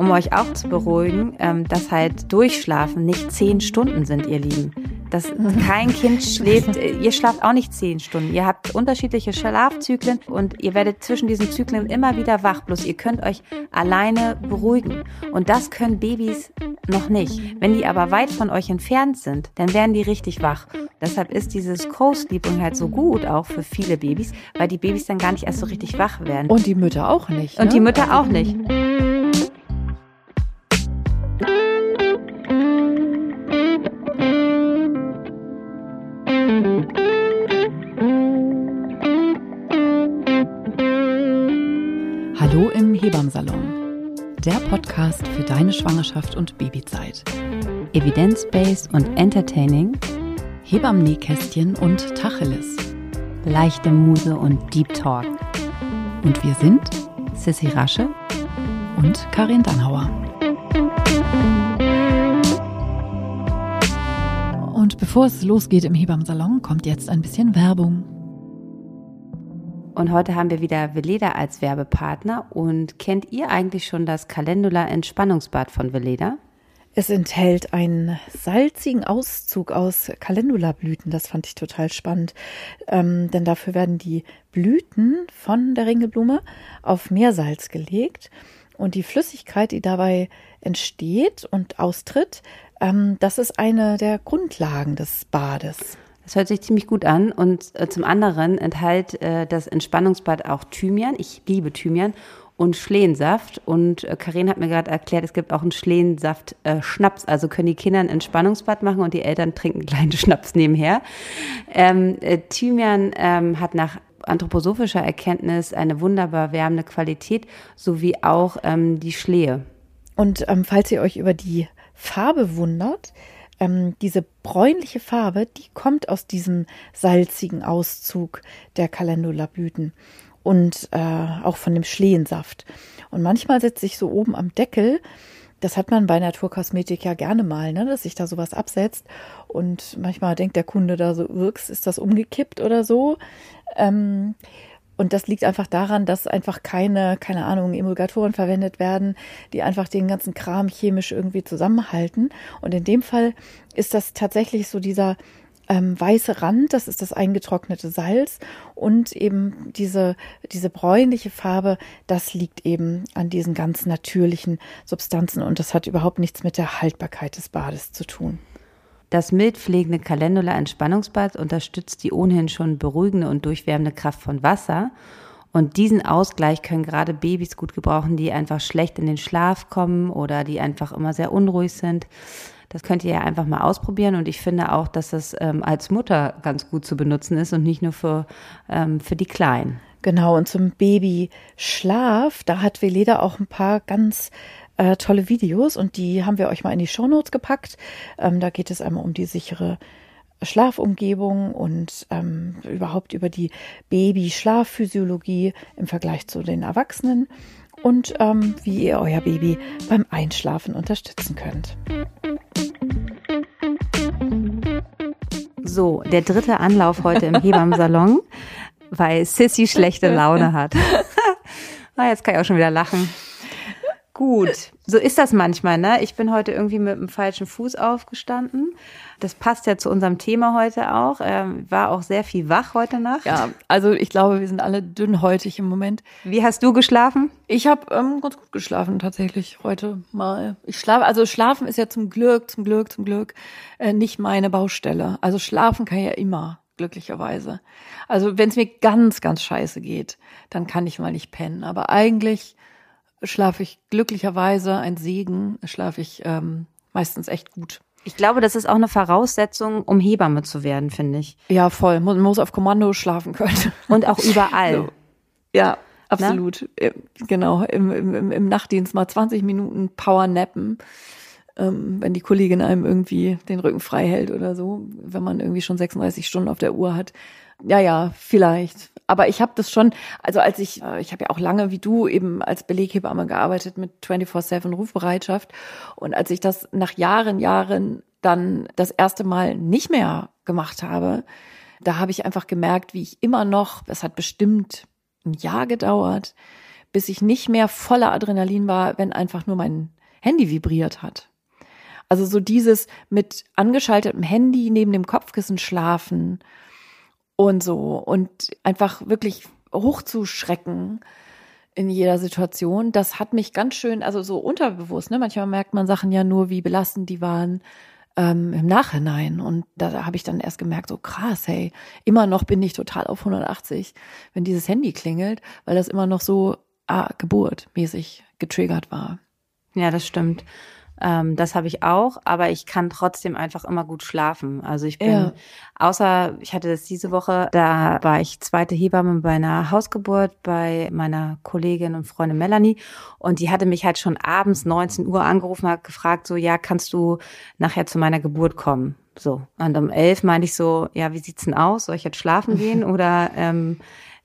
um euch auch zu beruhigen, ähm, dass halt Durchschlafen nicht zehn Stunden sind, ihr Lieben. Dass kein Kind schläft, äh, ihr schlaft auch nicht zehn Stunden. Ihr habt unterschiedliche Schlafzyklen und ihr werdet zwischen diesen Zyklen immer wieder wach. Bloß ihr könnt euch alleine beruhigen. Und das können Babys noch nicht. Wenn die aber weit von euch entfernt sind, dann werden die richtig wach. Deshalb ist dieses Co-Sleeping halt so gut auch für viele Babys, weil die Babys dann gar nicht erst so richtig wach werden. Und die Mütter auch nicht. Ne? Und die Mütter auch nicht. Der Podcast für deine Schwangerschaft und Babyzeit. Evidence-based und entertaining. Hebammen-Nähkästchen und Tacheles. Leichte Muse und Deep Talk. Und wir sind Sissy Rasche und Karin Dannhauer. Und bevor es losgeht im Hebammsalon, kommt jetzt ein bisschen Werbung. Und heute haben wir wieder Veleda als Werbepartner. Und kennt ihr eigentlich schon das Calendula Entspannungsbad von Veleda? Es enthält einen salzigen Auszug aus Calendula-Blüten. Das fand ich total spannend. Ähm, denn dafür werden die Blüten von der Ringelblume auf Meersalz gelegt. Und die Flüssigkeit, die dabei entsteht und austritt, ähm, das ist eine der Grundlagen des Bades. Das hört sich ziemlich gut an. Und äh, zum anderen enthält äh, das Entspannungsbad auch Thymian. Ich liebe Thymian und Schlehensaft. Und äh, Karin hat mir gerade erklärt, es gibt auch einen Schlehensaft-Schnaps. also können die Kinder ein Entspannungsbad machen und die Eltern trinken kleinen Schnaps nebenher. Ähm, äh, Thymian ähm, hat nach anthroposophischer Erkenntnis eine wunderbar wärmende Qualität, sowie auch ähm, die Schlehe. Und ähm, falls ihr euch über die Farbe wundert, ähm, diese bräunliche Farbe, die kommt aus diesem salzigen Auszug der Calendula-Blüten und äh, auch von dem Schlehensaft. Und manchmal setzt sich so oben am Deckel, das hat man bei Naturkosmetik ja gerne mal, ne, dass sich da sowas absetzt. Und manchmal denkt der Kunde da so, wirks, ist das umgekippt oder so. Ähm, und das liegt einfach daran, dass einfach keine, keine Ahnung, Emulgatoren verwendet werden, die einfach den ganzen Kram chemisch irgendwie zusammenhalten. Und in dem Fall ist das tatsächlich so dieser ähm, weiße Rand, das ist das eingetrocknete Salz und eben diese, diese bräunliche Farbe, das liegt eben an diesen ganz natürlichen Substanzen und das hat überhaupt nichts mit der Haltbarkeit des Bades zu tun. Das mild pflegende Calendula Entspannungsbad unterstützt die ohnehin schon beruhigende und durchwärmende Kraft von Wasser. Und diesen Ausgleich können gerade Babys gut gebrauchen, die einfach schlecht in den Schlaf kommen oder die einfach immer sehr unruhig sind. Das könnt ihr ja einfach mal ausprobieren. Und ich finde auch, dass das ähm, als Mutter ganz gut zu benutzen ist und nicht nur für, ähm, für die Kleinen. Genau, und zum Babyschlaf, da hat Veleda auch ein paar ganz äh, tolle Videos und die haben wir euch mal in die Shownotes gepackt. Ähm, da geht es einmal um die sichere Schlafumgebung und ähm, überhaupt über die Baby-Schlafphysiologie im Vergleich zu den Erwachsenen und ähm, wie ihr euer Baby beim Einschlafen unterstützen könnt. So, der dritte Anlauf heute im Hebammsalon, weil Sissy schlechte Laune hat. ah, jetzt kann ich auch schon wieder lachen. Gut, so ist das manchmal, ne? Ich bin heute irgendwie mit dem falschen Fuß aufgestanden. Das passt ja zu unserem Thema heute auch. Ähm, war auch sehr viel wach heute Nacht. Ja, also ich glaube, wir sind alle dünnhäutig im Moment. Wie hast du geschlafen? Ich habe ähm, ganz gut geschlafen tatsächlich heute mal. Ich schlafe, also schlafen ist ja zum Glück, zum Glück, zum Glück äh, nicht meine Baustelle. Also schlafen kann ja immer glücklicherweise. Also wenn es mir ganz, ganz scheiße geht, dann kann ich mal nicht pennen. Aber eigentlich schlafe ich glücklicherweise, ein Segen, schlafe ich ähm, meistens echt gut. Ich glaube, das ist auch eine Voraussetzung, um Hebamme zu werden, finde ich. Ja, voll. Man muss auf Kommando schlafen können. Und auch überall. So. Ja, absolut. Na? Äh, genau. Im, im, Im Nachtdienst mal 20 Minuten Power nappen. Ähm, wenn die Kollegin einem irgendwie den Rücken frei hält oder so, wenn man irgendwie schon 36 Stunden auf der Uhr hat. Ja, ja, vielleicht. Aber ich habe das schon, also als ich, äh, ich habe ja auch lange wie du eben als Beleghebamme gearbeitet mit 24-7 Rufbereitschaft. Und als ich das nach Jahren, Jahren dann das erste Mal nicht mehr gemacht habe, da habe ich einfach gemerkt, wie ich immer noch, das hat bestimmt ein Jahr gedauert, bis ich nicht mehr voller Adrenalin war, wenn einfach nur mein Handy vibriert hat. Also so dieses mit angeschaltetem Handy neben dem Kopfkissen schlafen und so und einfach wirklich hochzuschrecken in jeder Situation, das hat mich ganz schön, also so unterbewusst, ne? Manchmal merkt man Sachen ja nur, wie belastend die waren ähm, im Nachhinein. Und da habe ich dann erst gemerkt, so krass, hey, immer noch bin ich total auf 180, wenn dieses Handy klingelt, weil das immer noch so ah, geburtmäßig getriggert war. Ja, das stimmt. Ähm, das habe ich auch, aber ich kann trotzdem einfach immer gut schlafen. Also ich bin, ja. außer ich hatte das diese Woche, da war ich zweite Hebamme bei einer Hausgeburt bei meiner Kollegin und Freundin Melanie und die hatte mich halt schon abends 19 Uhr angerufen, hat gefragt so, ja, kannst du nachher zu meiner Geburt kommen? So. Und um elf meinte ich so, ja, wie sieht's denn aus? Soll ich jetzt schlafen gehen oder ähm,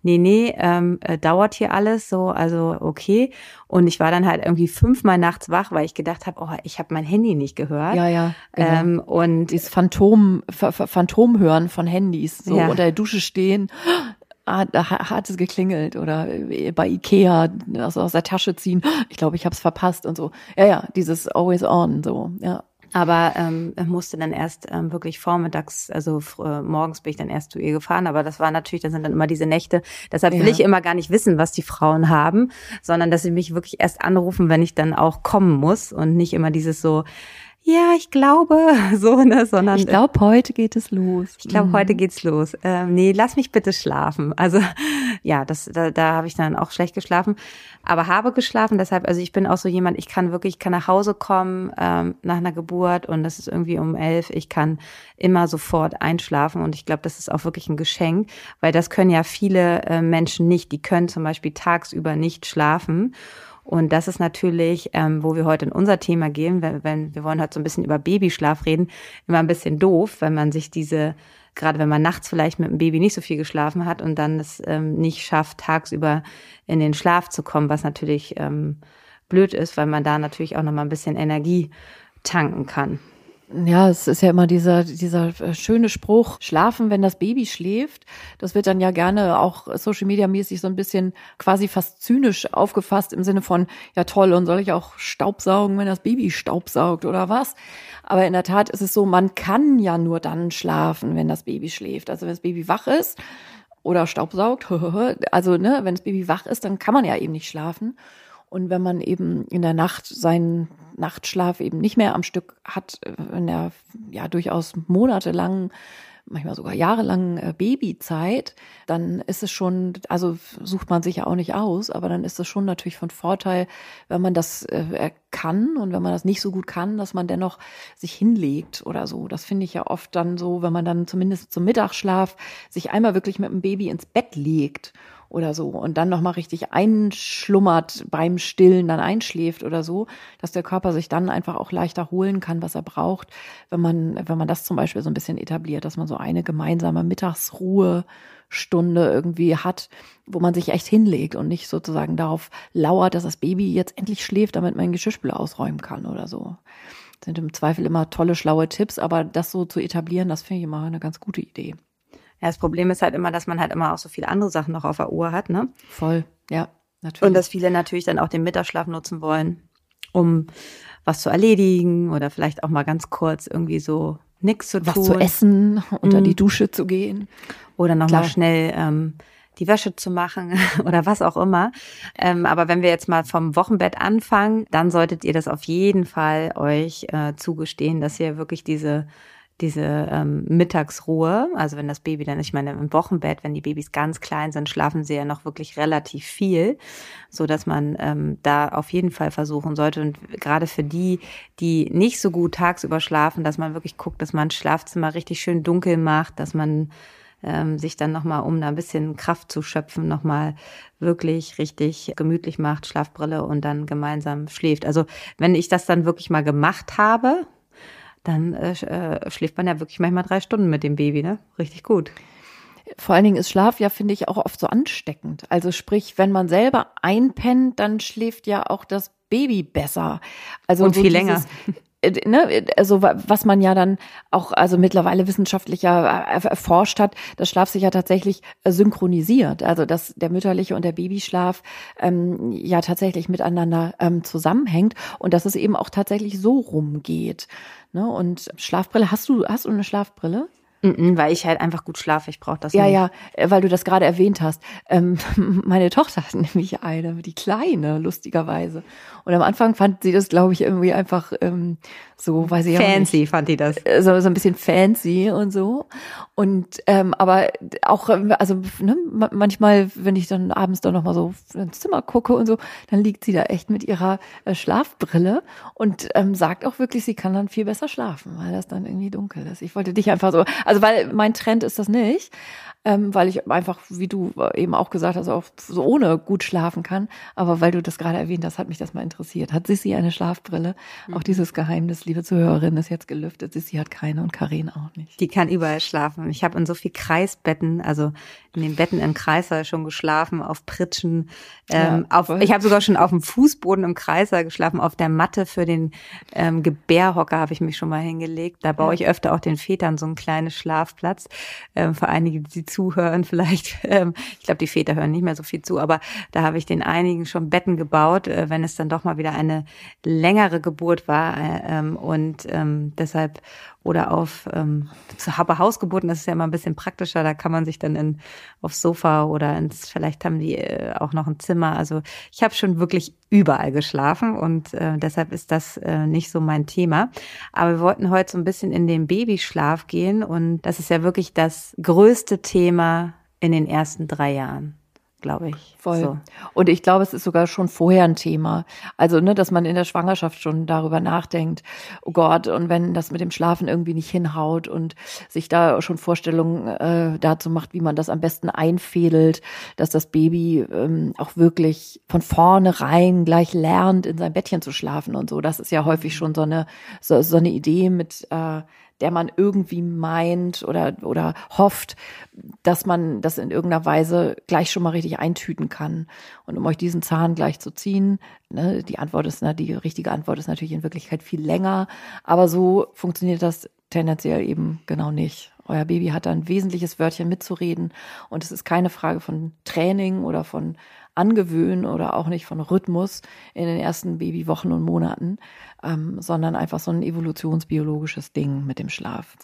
nee, nee, ähm, äh, dauert hier alles so, also okay. Und ich war dann halt irgendwie fünfmal nachts wach, weil ich gedacht habe, oh, ich habe mein Handy nicht gehört. Ja, ja. Genau. Ähm, und dieses Phantom, Phantomhören von Handys, so ja. unter der Dusche stehen. Da hat es geklingelt oder äh, bei Ikea also aus der Tasche ziehen. Ich glaube, ich habe es verpasst und so. Ja, ja, dieses Always On, so, ja. Aber ähm, musste dann erst ähm, wirklich vormittags, also äh, morgens bin ich dann erst zu ihr gefahren. Aber das war natürlich, das sind dann immer diese Nächte. Deshalb will ja. ich immer gar nicht wissen, was die Frauen haben, sondern dass sie mich wirklich erst anrufen, wenn ich dann auch kommen muss und nicht immer dieses so, ja, ich glaube, so, ne, sondern. Ich glaube, heute geht es los. Ich glaube, mhm. heute geht's los. Ähm, nee, lass mich bitte schlafen. Also, ja, das, da, da habe ich dann auch schlecht geschlafen, aber habe geschlafen. Deshalb, also ich bin auch so jemand, ich kann wirklich, ich kann nach Hause kommen ähm, nach einer Geburt und das ist irgendwie um elf. Ich kann immer sofort einschlafen und ich glaube, das ist auch wirklich ein Geschenk, weil das können ja viele äh, Menschen nicht. Die können zum Beispiel tagsüber nicht schlafen. Und das ist natürlich, ähm, wo wir heute in unser Thema gehen, wenn, wenn wir wollen heute so ein bisschen über Babyschlaf reden, immer ein bisschen doof, wenn man sich diese, gerade wenn man nachts vielleicht mit dem Baby nicht so viel geschlafen hat und dann es ähm, nicht schafft, tagsüber in den Schlaf zu kommen, was natürlich ähm, blöd ist, weil man da natürlich auch noch mal ein bisschen Energie tanken kann. Ja, es ist ja immer dieser, dieser äh, schöne Spruch, schlafen, wenn das Baby schläft. Das wird dann ja gerne auch Social Media mäßig so ein bisschen quasi fast zynisch aufgefasst im Sinne von, ja toll, und soll ich auch Staubsaugen, wenn das Baby Staubsaugt oder was? Aber in der Tat ist es so, man kann ja nur dann schlafen, wenn das Baby schläft. Also wenn das Baby wach ist oder Staubsaugt, also ne, wenn das Baby wach ist, dann kann man ja eben nicht schlafen. Und wenn man eben in der Nacht seinen Nachtschlaf eben nicht mehr am Stück hat, äh, in der ja durchaus monatelang, manchmal sogar jahrelang äh, Babyzeit, dann ist es schon, also sucht man sich ja auch nicht aus, aber dann ist es schon natürlich von Vorteil, wenn man das äh, kann und wenn man das nicht so gut kann, dass man dennoch sich hinlegt oder so. Das finde ich ja oft dann so, wenn man dann zumindest zum Mittagsschlaf sich einmal wirklich mit dem Baby ins Bett legt oder so und dann nochmal richtig einschlummert beim Stillen, dann einschläft oder so, dass der Körper sich dann einfach auch leichter holen kann, was er braucht, wenn man, wenn man das zum Beispiel so ein bisschen etabliert, dass man so eine gemeinsame Mittagsruhestunde irgendwie hat, wo man sich echt hinlegt und nicht sozusagen darauf lauert, dass das Baby jetzt endlich schläft, damit man den Geschirrspüler ausräumen kann oder so. Das sind im Zweifel immer tolle, schlaue Tipps, aber das so zu etablieren, das finde ich immer eine ganz gute Idee. Ja, das Problem ist halt immer, dass man halt immer auch so viele andere Sachen noch auf der Uhr hat, ne? Voll, ja, natürlich. Und dass viele natürlich dann auch den Mittagsschlaf nutzen wollen, um was zu erledigen oder vielleicht auch mal ganz kurz irgendwie so nichts zu tun. Was zu essen, unter mhm. die Dusche zu gehen. Oder nochmal schnell ähm, die Wäsche zu machen oder was auch immer. Ähm, aber wenn wir jetzt mal vom Wochenbett anfangen, dann solltet ihr das auf jeden Fall euch äh, zugestehen, dass ihr wirklich diese diese ähm, Mittagsruhe, also wenn das Baby dann, ich meine, im Wochenbett, wenn die Babys ganz klein sind, schlafen sie ja noch wirklich relativ viel, so dass man ähm, da auf jeden Fall versuchen sollte und gerade für die, die nicht so gut tagsüber schlafen, dass man wirklich guckt, dass man Schlafzimmer richtig schön dunkel macht, dass man ähm, sich dann nochmal, um da ein bisschen Kraft zu schöpfen, nochmal wirklich richtig gemütlich macht, Schlafbrille und dann gemeinsam schläft. Also wenn ich das dann wirklich mal gemacht habe, dann äh, äh, schläft man ja wirklich manchmal drei Stunden mit dem Baby, ne? Richtig gut. Vor allen Dingen ist Schlaf ja, finde ich, auch oft so ansteckend. Also sprich, wenn man selber einpennt, dann schläft ja auch das Baby besser. Also und viel dieses, länger. äh, ne, also was man ja dann auch also mittlerweile wissenschaftlich ja erforscht hat, dass Schlaf sich ja tatsächlich synchronisiert, also dass der mütterliche und der Babyschlaf ähm, ja tatsächlich miteinander ähm, zusammenhängt und dass es eben auch tatsächlich so rumgeht. Ne? Und Schlafbrille, hast du hast du eine Schlafbrille? weil ich halt einfach gut schlafe. Ich brauche das ja, nicht. Ja, ja, äh, weil du das gerade erwähnt hast. Ähm, meine Tochter hat nämlich eine, die kleine, lustigerweise. Und am Anfang fand sie das, glaube ich, irgendwie einfach ähm, so, weil sie fancy ja fand die das. Äh, so, so ein bisschen fancy und so. Und ähm, aber auch, ähm, also ne, manchmal, wenn ich dann abends dann nochmal so ins Zimmer gucke und so, dann liegt sie da echt mit ihrer äh, Schlafbrille und ähm, sagt auch wirklich, sie kann dann viel besser schlafen, weil das dann irgendwie dunkel ist. Ich wollte dich einfach so, also weil mein Trend ist das nicht, ähm, weil ich einfach, wie du eben auch gesagt hast, auch so ohne gut schlafen kann. Aber weil du das gerade erwähnt hast, hat mich das mal interessiert. Hat Sissi eine Schlafbrille? Mhm. Auch dieses Geheimnis, liebe Zuhörerin, ist jetzt gelüftet. Sissi hat keine und Karin auch nicht. Die kann überall schlafen. Ich habe in so viel Kreisbetten, also in den Betten im Kreißsaal schon geschlafen, auf Pritschen. Ähm, ja, auf, ich habe sogar schon auf dem Fußboden im Kreißsaal geschlafen, auf der Matte für den ähm, Gebärhocker habe ich mich schon mal hingelegt. Da baue ich öfter auch den Vätern so einen kleinen Schlafplatz. Ähm, für einige, die zuhören vielleicht. Ähm, ich glaube, die Väter hören nicht mehr so viel zu, aber da habe ich den einigen schon Betten gebaut, äh, wenn es dann doch mal wieder eine längere Geburt war. Äh, ähm, und ähm, deshalb oder auf ähm, aber Hausgeburten das ist ja immer ein bisschen praktischer. Da kann man sich dann in aufs Sofa oder ins vielleicht haben die äh, auch noch ein Zimmer. Also ich habe schon wirklich überall geschlafen und äh, deshalb ist das äh, nicht so mein Thema. Aber wir wollten heute so ein bisschen in den Babyschlaf gehen und das ist ja wirklich das größte Thema in den ersten drei Jahren glaube ich. Voll. So. Und ich glaube, es ist sogar schon vorher ein Thema. Also, ne, dass man in der Schwangerschaft schon darüber nachdenkt, oh Gott, und wenn das mit dem Schlafen irgendwie nicht hinhaut und sich da schon Vorstellungen äh, dazu macht, wie man das am besten einfädelt, dass das Baby ähm, auch wirklich von vornherein gleich lernt, in sein Bettchen zu schlafen und so. Das ist ja häufig schon so eine, so, so eine Idee mit äh, der man irgendwie meint oder, oder hofft, dass man das in irgendeiner Weise gleich schon mal richtig eintüten kann. Und um euch diesen Zahn gleich zu ziehen, ne, die Antwort ist, ne, die richtige Antwort ist natürlich in Wirklichkeit viel länger, aber so funktioniert das tendenziell eben genau nicht. Euer Baby hat da ein wesentliches Wörtchen mitzureden. Und es ist keine Frage von Training oder von Angewöhnen oder auch nicht von Rhythmus in den ersten Babywochen und Monaten, ähm, sondern einfach so ein evolutionsbiologisches Ding mit dem Schlaf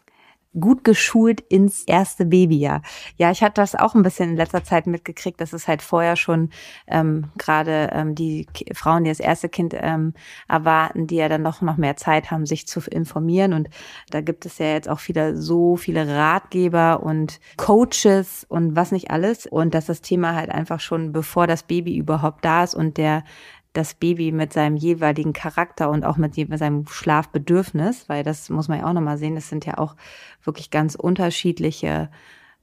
gut geschult ins erste Babyjahr. Ja, ich hatte das auch ein bisschen in letzter Zeit mitgekriegt, dass es halt vorher schon ähm, gerade ähm, die K Frauen, die das erste Kind ähm, erwarten, die ja dann noch, noch mehr Zeit haben, sich zu informieren. Und da gibt es ja jetzt auch wieder so viele Ratgeber und Coaches und was nicht alles. Und dass das Thema halt einfach schon, bevor das Baby überhaupt da ist und der das Baby mit seinem jeweiligen Charakter und auch mit seinem Schlafbedürfnis, weil das muss man ja auch nochmal sehen, das sind ja auch wirklich ganz unterschiedliche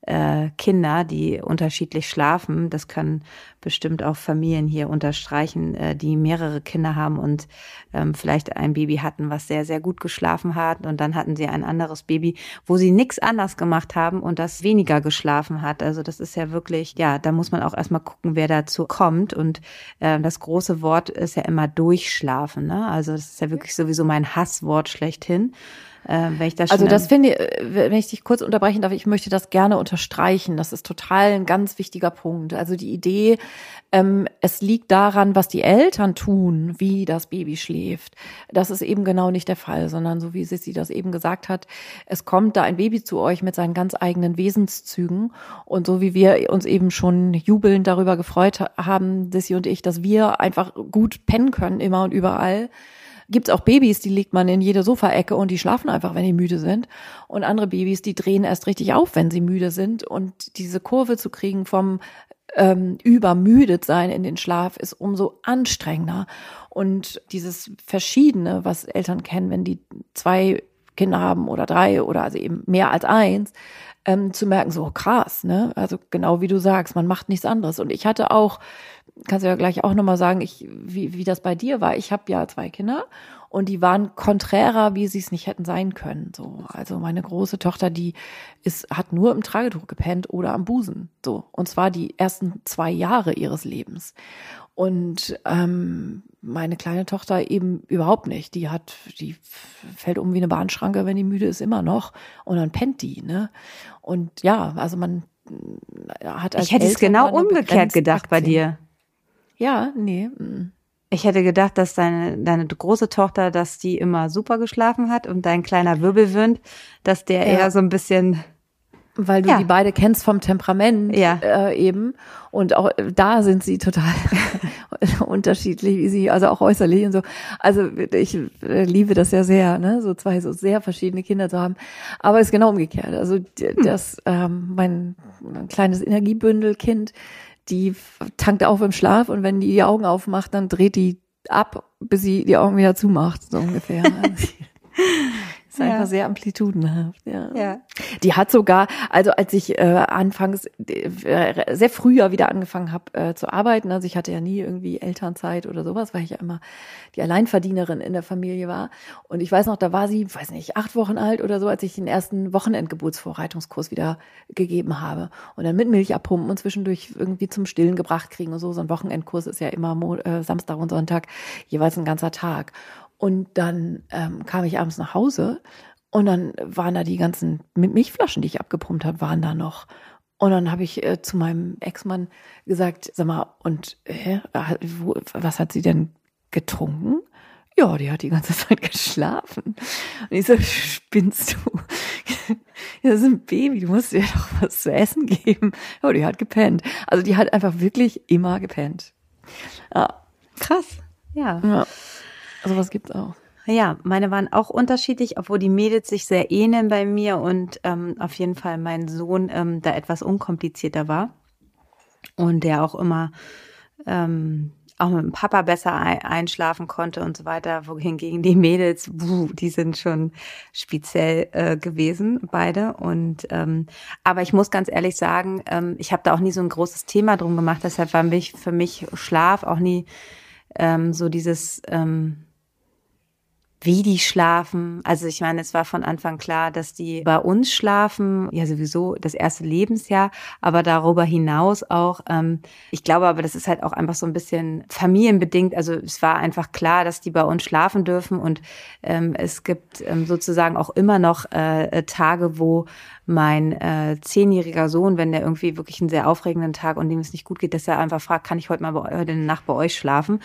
äh, Kinder, die unterschiedlich schlafen. Das können bestimmt auch Familien hier unterstreichen, äh, die mehrere Kinder haben und ähm, vielleicht ein Baby hatten, was sehr, sehr gut geschlafen hat. Und dann hatten sie ein anderes Baby, wo sie nichts anders gemacht haben und das weniger geschlafen hat. Also das ist ja wirklich, ja, da muss man auch erstmal gucken, wer dazu kommt. Und äh, das große Wort ist ja immer durchschlafen. Ne? Also das ist ja wirklich sowieso mein Hasswort schlechthin äh, wenn ich das Also das finde ich, wenn ich dich kurz unterbrechen darf, ich möchte das gerne unterstreichen. Das ist total ein ganz wichtiger Punkt. Also die Idee, ähm, es liegt daran, was die Eltern tun, wie das Baby schläft. Das ist eben genau nicht der Fall, sondern so wie Sissi das eben gesagt hat, es kommt da ein Baby zu euch mit seinen ganz eigenen Wesenszügen. Und so wie wir uns eben schon jubelnd darüber gefreut haben, Sissi und ich, dass wir einfach gut pennen können, immer und überall, Gibt's auch Babys, die legt man in jede Sofaecke und die schlafen einfach, wenn die müde sind. Und andere Babys, die drehen erst richtig auf, wenn sie müde sind. Und diese Kurve zu kriegen vom ähm, übermüdet sein in den Schlaf ist umso anstrengender. Und dieses Verschiedene, was Eltern kennen, wenn die zwei Kinder haben oder drei oder also eben mehr als eins, ähm, zu merken, so krass, ne? Also genau wie du sagst, man macht nichts anderes. Und ich hatte auch kannst du ja gleich auch nochmal sagen, ich, wie, wie das bei dir war. Ich habe ja zwei Kinder und die waren konträrer, wie sie es nicht hätten sein können. So, also meine große Tochter, die ist, hat nur im Tragetuch gepennt oder am Busen. So. Und zwar die ersten zwei Jahre ihres Lebens. Und ähm, meine kleine Tochter eben überhaupt nicht. Die hat, die fällt um wie eine Bahnschranke, wenn die müde ist, immer noch. Und dann pennt die, ne? Und ja, also man hat als Ich hätte es genau umgekehrt gedacht Aktien. bei dir. Ja, nee. Mm. Ich hätte gedacht, dass deine, deine große Tochter, dass die immer super geschlafen hat und dein kleiner Wirbelwind, dass der ja. eher so ein bisschen weil du ja. die beide kennst vom Temperament ja. äh, eben und auch da sind sie total unterschiedlich, wie sie also auch äußerlich und so. Also ich äh, liebe das ja sehr, ne, so zwei so sehr verschiedene Kinder zu haben. Aber es ist genau umgekehrt. Also hm. das ähm, mein kleines Energiebündelkind, die tankt auf im Schlaf und wenn die die Augen aufmacht, dann dreht die ab, bis sie die Augen wieder zumacht, so ungefähr. ist ja. einfach sehr amplitudenhaft. Ja. ja. Die hat sogar, also als ich äh, anfangs äh, sehr früher wieder angefangen habe äh, zu arbeiten, also ich hatte ja nie irgendwie Elternzeit oder sowas, weil ich ja immer die Alleinverdienerin in der Familie war. Und ich weiß noch, da war sie, weiß nicht, acht Wochen alt oder so, als ich den ersten Wochenendgeburtsvorbereitungskurs wieder gegeben habe. Und dann mit Milch abpumpen und zwischendurch irgendwie zum Stillen gebracht kriegen und so. So ein Wochenendkurs ist ja immer Mo äh, Samstag und Sonntag jeweils ein ganzer Tag. Und dann ähm, kam ich abends nach Hause und dann waren da die ganzen Milchflaschen, die ich abgepumpt habe, waren da noch. Und dann habe ich äh, zu meinem Ex-Mann gesagt, sag mal, und hä, wo, was hat sie denn getrunken? Ja, die hat die ganze Zeit geschlafen. Und ich so, spinnst du? das ist ein Baby, du musst ihr doch was zu essen geben. Ja, die hat gepennt. Also die hat einfach wirklich immer gepennt. Ja. Krass. Ja. ja. Also was gibt's auch. Ja, meine waren auch unterschiedlich, obwohl die Mädels sich sehr ähneln bei mir und ähm, auf jeden Fall mein Sohn ähm, da etwas unkomplizierter war und der auch immer ähm, auch mit dem Papa besser einschlafen konnte und so weiter, wohingegen die Mädels, buh, die sind schon speziell äh, gewesen, beide. Und ähm, aber ich muss ganz ehrlich sagen, ähm, ich habe da auch nie so ein großes Thema drum gemacht. Deshalb war mich für mich Schlaf auch nie ähm, so dieses ähm, wie die schlafen. Also ich meine, es war von Anfang klar, dass die bei uns schlafen, ja sowieso das erste Lebensjahr, aber darüber hinaus auch. Ähm, ich glaube aber, das ist halt auch einfach so ein bisschen familienbedingt. Also es war einfach klar, dass die bei uns schlafen dürfen und ähm, es gibt ähm, sozusagen auch immer noch äh, Tage, wo mein äh, zehnjähriger Sohn, wenn der irgendwie wirklich einen sehr aufregenden Tag und dem es nicht gut geht, dass er einfach fragt, kann ich heute mal bei, heute Nacht bei euch schlafen?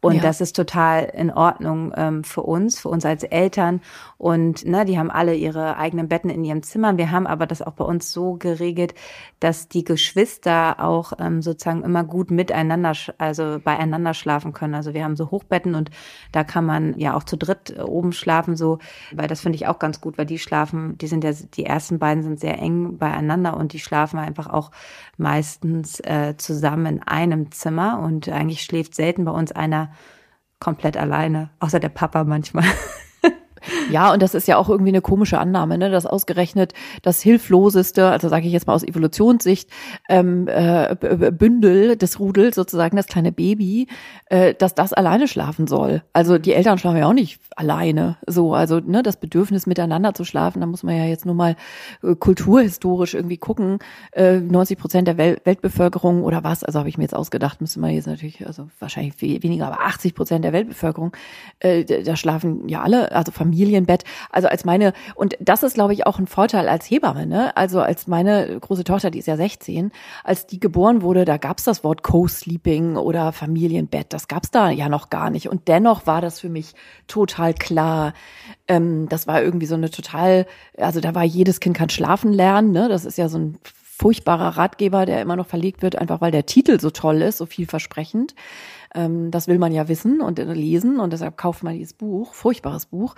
Und ja. das ist total in Ordnung ähm, für uns, für uns als Eltern. Und ne, die haben alle ihre eigenen Betten in ihrem Zimmer. Wir haben aber das auch bei uns so geregelt, dass die Geschwister auch ähm, sozusagen immer gut miteinander, also beieinander schlafen können. Also wir haben so Hochbetten und da kann man ja auch zu dritt oben schlafen, so, weil das finde ich auch ganz gut, weil die schlafen, die sind ja, die ersten beiden sind sehr eng beieinander und die schlafen einfach auch meistens äh, zusammen in einem Zimmer und eigentlich schläft selten bei uns einer komplett alleine, außer der Papa manchmal. Ja, und das ist ja auch irgendwie eine komische Annahme, ne? dass ausgerechnet das hilfloseste, also sage ich jetzt mal aus Evolutionssicht, ähm, äh, Bündel des Rudels, sozusagen das kleine Baby, äh, dass das alleine schlafen soll. Also die Eltern schlafen ja auch nicht alleine. So, also ne, das Bedürfnis miteinander zu schlafen, da muss man ja jetzt nur mal äh, kulturhistorisch irgendwie gucken. Äh, 90 Prozent der Wel Weltbevölkerung oder was, also habe ich mir jetzt ausgedacht, müsste man jetzt natürlich, also wahrscheinlich weniger, aber 80 Prozent der Weltbevölkerung, äh, da schlafen ja alle, also Familien Familienbett. Also als meine, und das ist, glaube ich, auch ein Vorteil als Hebamme, ne? Also als meine große Tochter, die ist ja 16, als die geboren wurde, da gab's das Wort Co-Sleeping oder Familienbett. Das gab's da ja noch gar nicht. Und dennoch war das für mich total klar. Ähm, das war irgendwie so eine total, also da war jedes Kind kann schlafen lernen, ne? Das ist ja so ein furchtbarer Ratgeber, der immer noch verlegt wird, einfach weil der Titel so toll ist, so vielversprechend. Ähm, das will man ja wissen und lesen und deshalb kauft man dieses Buch, furchtbares Buch.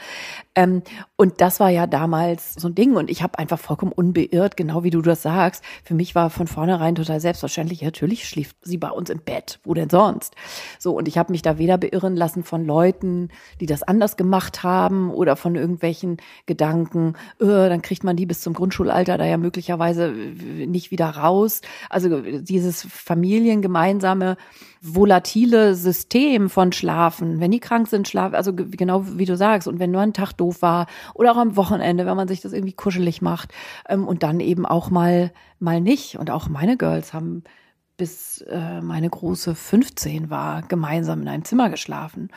Ähm, und das war ja damals so ein Ding und ich habe einfach vollkommen unbeirrt, genau wie du das sagst. Für mich war von vornherein total selbstverständlich, natürlich schläft sie bei uns im Bett, wo denn sonst? So und ich habe mich da weder beirren lassen von Leuten, die das anders gemacht haben oder von irgendwelchen Gedanken, äh, dann kriegt man die bis zum Grundschulalter da ja möglicherweise nicht wieder raus. Also dieses familiengemeinsame volatile System von Schlafen. Wenn die krank sind, schlafen, also genau wie du sagst, und wenn nur ein Tag doof war oder auch am Wochenende, wenn man sich das irgendwie kuschelig macht ähm, und dann eben auch mal mal nicht. Und auch meine Girls haben bis äh, meine große 15 war, gemeinsam in einem Zimmer geschlafen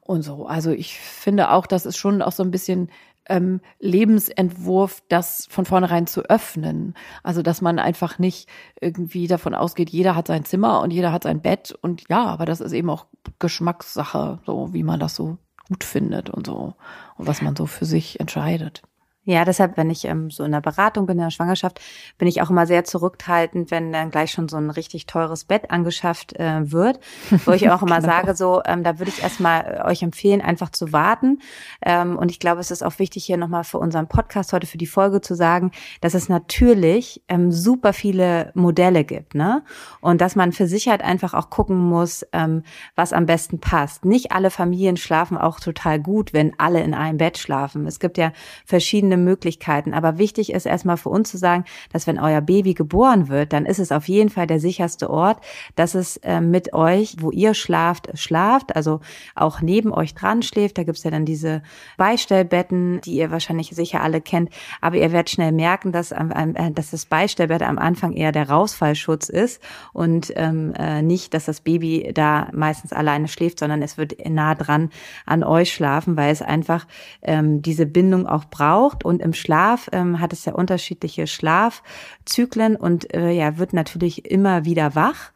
und so. Also ich finde auch, das ist schon auch so ein bisschen ähm, Lebensentwurf, das von vornherein zu öffnen. Also dass man einfach nicht irgendwie davon ausgeht, jeder hat sein Zimmer und jeder hat sein Bett und ja, aber das ist eben auch Geschmackssache, so wie man das so gut findet und so und was man so für sich entscheidet. Ja, deshalb, wenn ich ähm, so in der Beratung bin, in der Schwangerschaft, bin ich auch immer sehr zurückhaltend, wenn dann gleich schon so ein richtig teures Bett angeschafft äh, wird, wo ich auch immer genau. sage, so, ähm, da würde ich erstmal äh, euch empfehlen, einfach zu warten. Ähm, und ich glaube, es ist auch wichtig, hier nochmal für unseren Podcast heute, für die Folge zu sagen, dass es natürlich ähm, super viele Modelle gibt, ne? Und dass man für Sicherheit einfach auch gucken muss, ähm, was am besten passt. Nicht alle Familien schlafen auch total gut, wenn alle in einem Bett schlafen. Es gibt ja verschiedene verschiedene Möglichkeiten. Aber wichtig ist erstmal für uns zu sagen, dass wenn euer Baby geboren wird, dann ist es auf jeden Fall der sicherste Ort, dass es äh, mit euch, wo ihr schlaft, schlaft, also auch neben euch dran schläft. Da gibt's ja dann diese Beistellbetten, die ihr wahrscheinlich sicher alle kennt. Aber ihr werdet schnell merken, dass, äh, dass das Beistellbett am Anfang eher der Rausfallschutz ist und ähm, äh, nicht, dass das Baby da meistens alleine schläft, sondern es wird nah dran an euch schlafen, weil es einfach ähm, diese Bindung auch braucht und im Schlaf ähm, hat es ja unterschiedliche Schlafzyklen und äh, ja, wird natürlich immer wieder wach.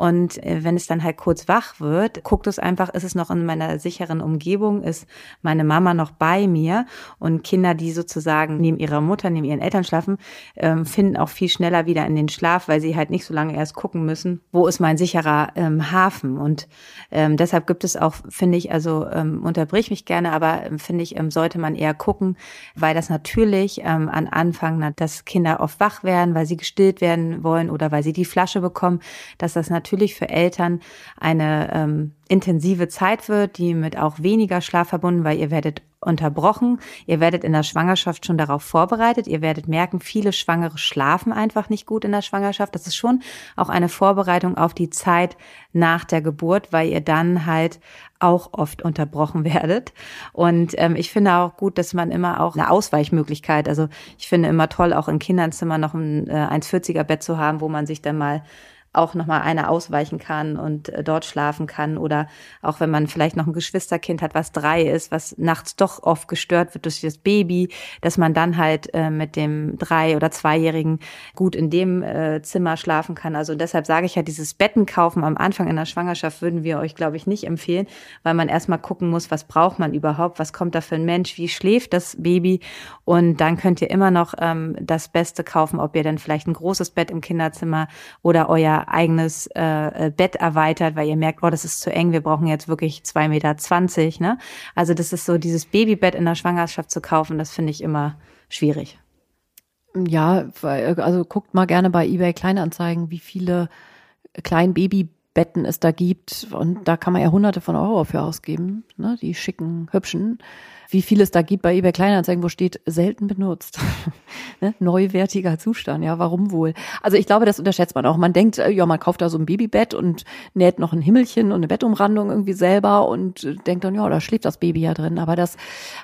Und äh, wenn es dann halt kurz wach wird, guckt es einfach, ist es noch in meiner sicheren Umgebung, ist meine Mama noch bei mir und Kinder, die sozusagen neben ihrer Mutter, neben ihren Eltern schlafen, ähm, finden auch viel schneller wieder in den Schlaf, weil sie halt nicht so lange erst gucken müssen, wo ist mein sicherer ähm, Hafen. Und ähm, deshalb gibt es auch, finde ich, also ähm, unterbrich mich gerne, aber ähm, finde ich, ähm, sollte man eher gucken, weil das natürlich ähm, an Anfang, dass Kinder oft wach werden, weil sie gestillt werden wollen oder weil sie die Flasche bekommen, dass das natürlich für Eltern eine ähm, intensive Zeit wird, die mit auch weniger Schlaf verbunden, weil ihr werdet unterbrochen. Ihr werdet in der Schwangerschaft schon darauf vorbereitet. Ihr werdet merken, viele Schwangere schlafen einfach nicht gut in der Schwangerschaft. Das ist schon auch eine Vorbereitung auf die Zeit nach der Geburt, weil ihr dann halt auch oft unterbrochen werdet. Und ähm, ich finde auch gut, dass man immer auch eine Ausweichmöglichkeit, also ich finde immer toll, auch im Kinderzimmer noch ein äh, 1,40er Bett zu haben, wo man sich dann mal auch nochmal eine ausweichen kann und äh, dort schlafen kann. Oder auch wenn man vielleicht noch ein Geschwisterkind hat, was drei ist, was nachts doch oft gestört wird durch das Baby, dass man dann halt äh, mit dem drei- oder zweijährigen gut in dem äh, Zimmer schlafen kann. Also deshalb sage ich ja, dieses Betten kaufen am Anfang in der Schwangerschaft würden wir euch, glaube ich, nicht empfehlen, weil man erstmal gucken muss, was braucht man überhaupt, was kommt da für ein Mensch, wie schläft das Baby. Und dann könnt ihr immer noch ähm, das Beste kaufen, ob ihr dann vielleicht ein großes Bett im Kinderzimmer oder euer eigenes äh, äh, Bett erweitert, weil ihr merkt, oh, das ist zu eng, wir brauchen jetzt wirklich zwei Meter. zwanzig. Ne? Also das ist so, dieses Babybett in der Schwangerschaft zu kaufen, das finde ich immer schwierig. Ja, also guckt mal gerne bei eBay Kleinanzeigen, wie viele kleinen Babybetten es da gibt. Und da kann man ja hunderte von Euro für ausgeben, ne? die schicken, hübschen wie viel es da gibt bei eBay Kleinanzeigen, wo steht selten benutzt. ne? Neuwertiger Zustand, ja, warum wohl? Also ich glaube, das unterschätzt man auch. Man denkt, äh, ja, man kauft da so ein Babybett und näht noch ein Himmelchen und eine Bettumrandung irgendwie selber und äh, denkt dann, ja, da schläft das Baby ja drin. Aber das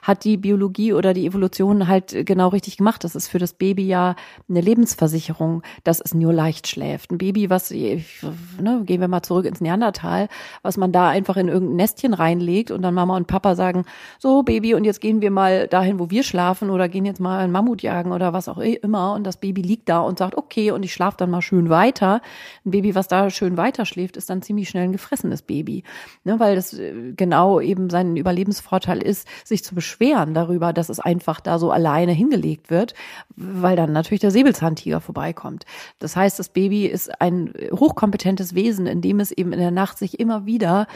hat die Biologie oder die Evolution halt genau richtig gemacht. Das ist für das Baby ja eine Lebensversicherung, dass es nur leicht schläft. Ein Baby, was, ne, gehen wir mal zurück ins Neandertal, was man da einfach in irgendein Nestchen reinlegt und dann Mama und Papa sagen, so Baby, und jetzt gehen wir mal dahin, wo wir schlafen oder gehen jetzt mal einen Mammut jagen oder was auch immer und das Baby liegt da und sagt, okay, und ich schlafe dann mal schön weiter. Ein Baby, was da schön weiter schläft, ist dann ziemlich schnell ein gefressenes Baby, ne, weil das äh, genau eben sein Überlebensvorteil ist, sich zu beschweren darüber, dass es einfach da so alleine hingelegt wird, weil dann natürlich der Säbelzahntiger vorbeikommt. Das heißt, das Baby ist ein hochkompetentes Wesen, in dem es eben in der Nacht sich immer wieder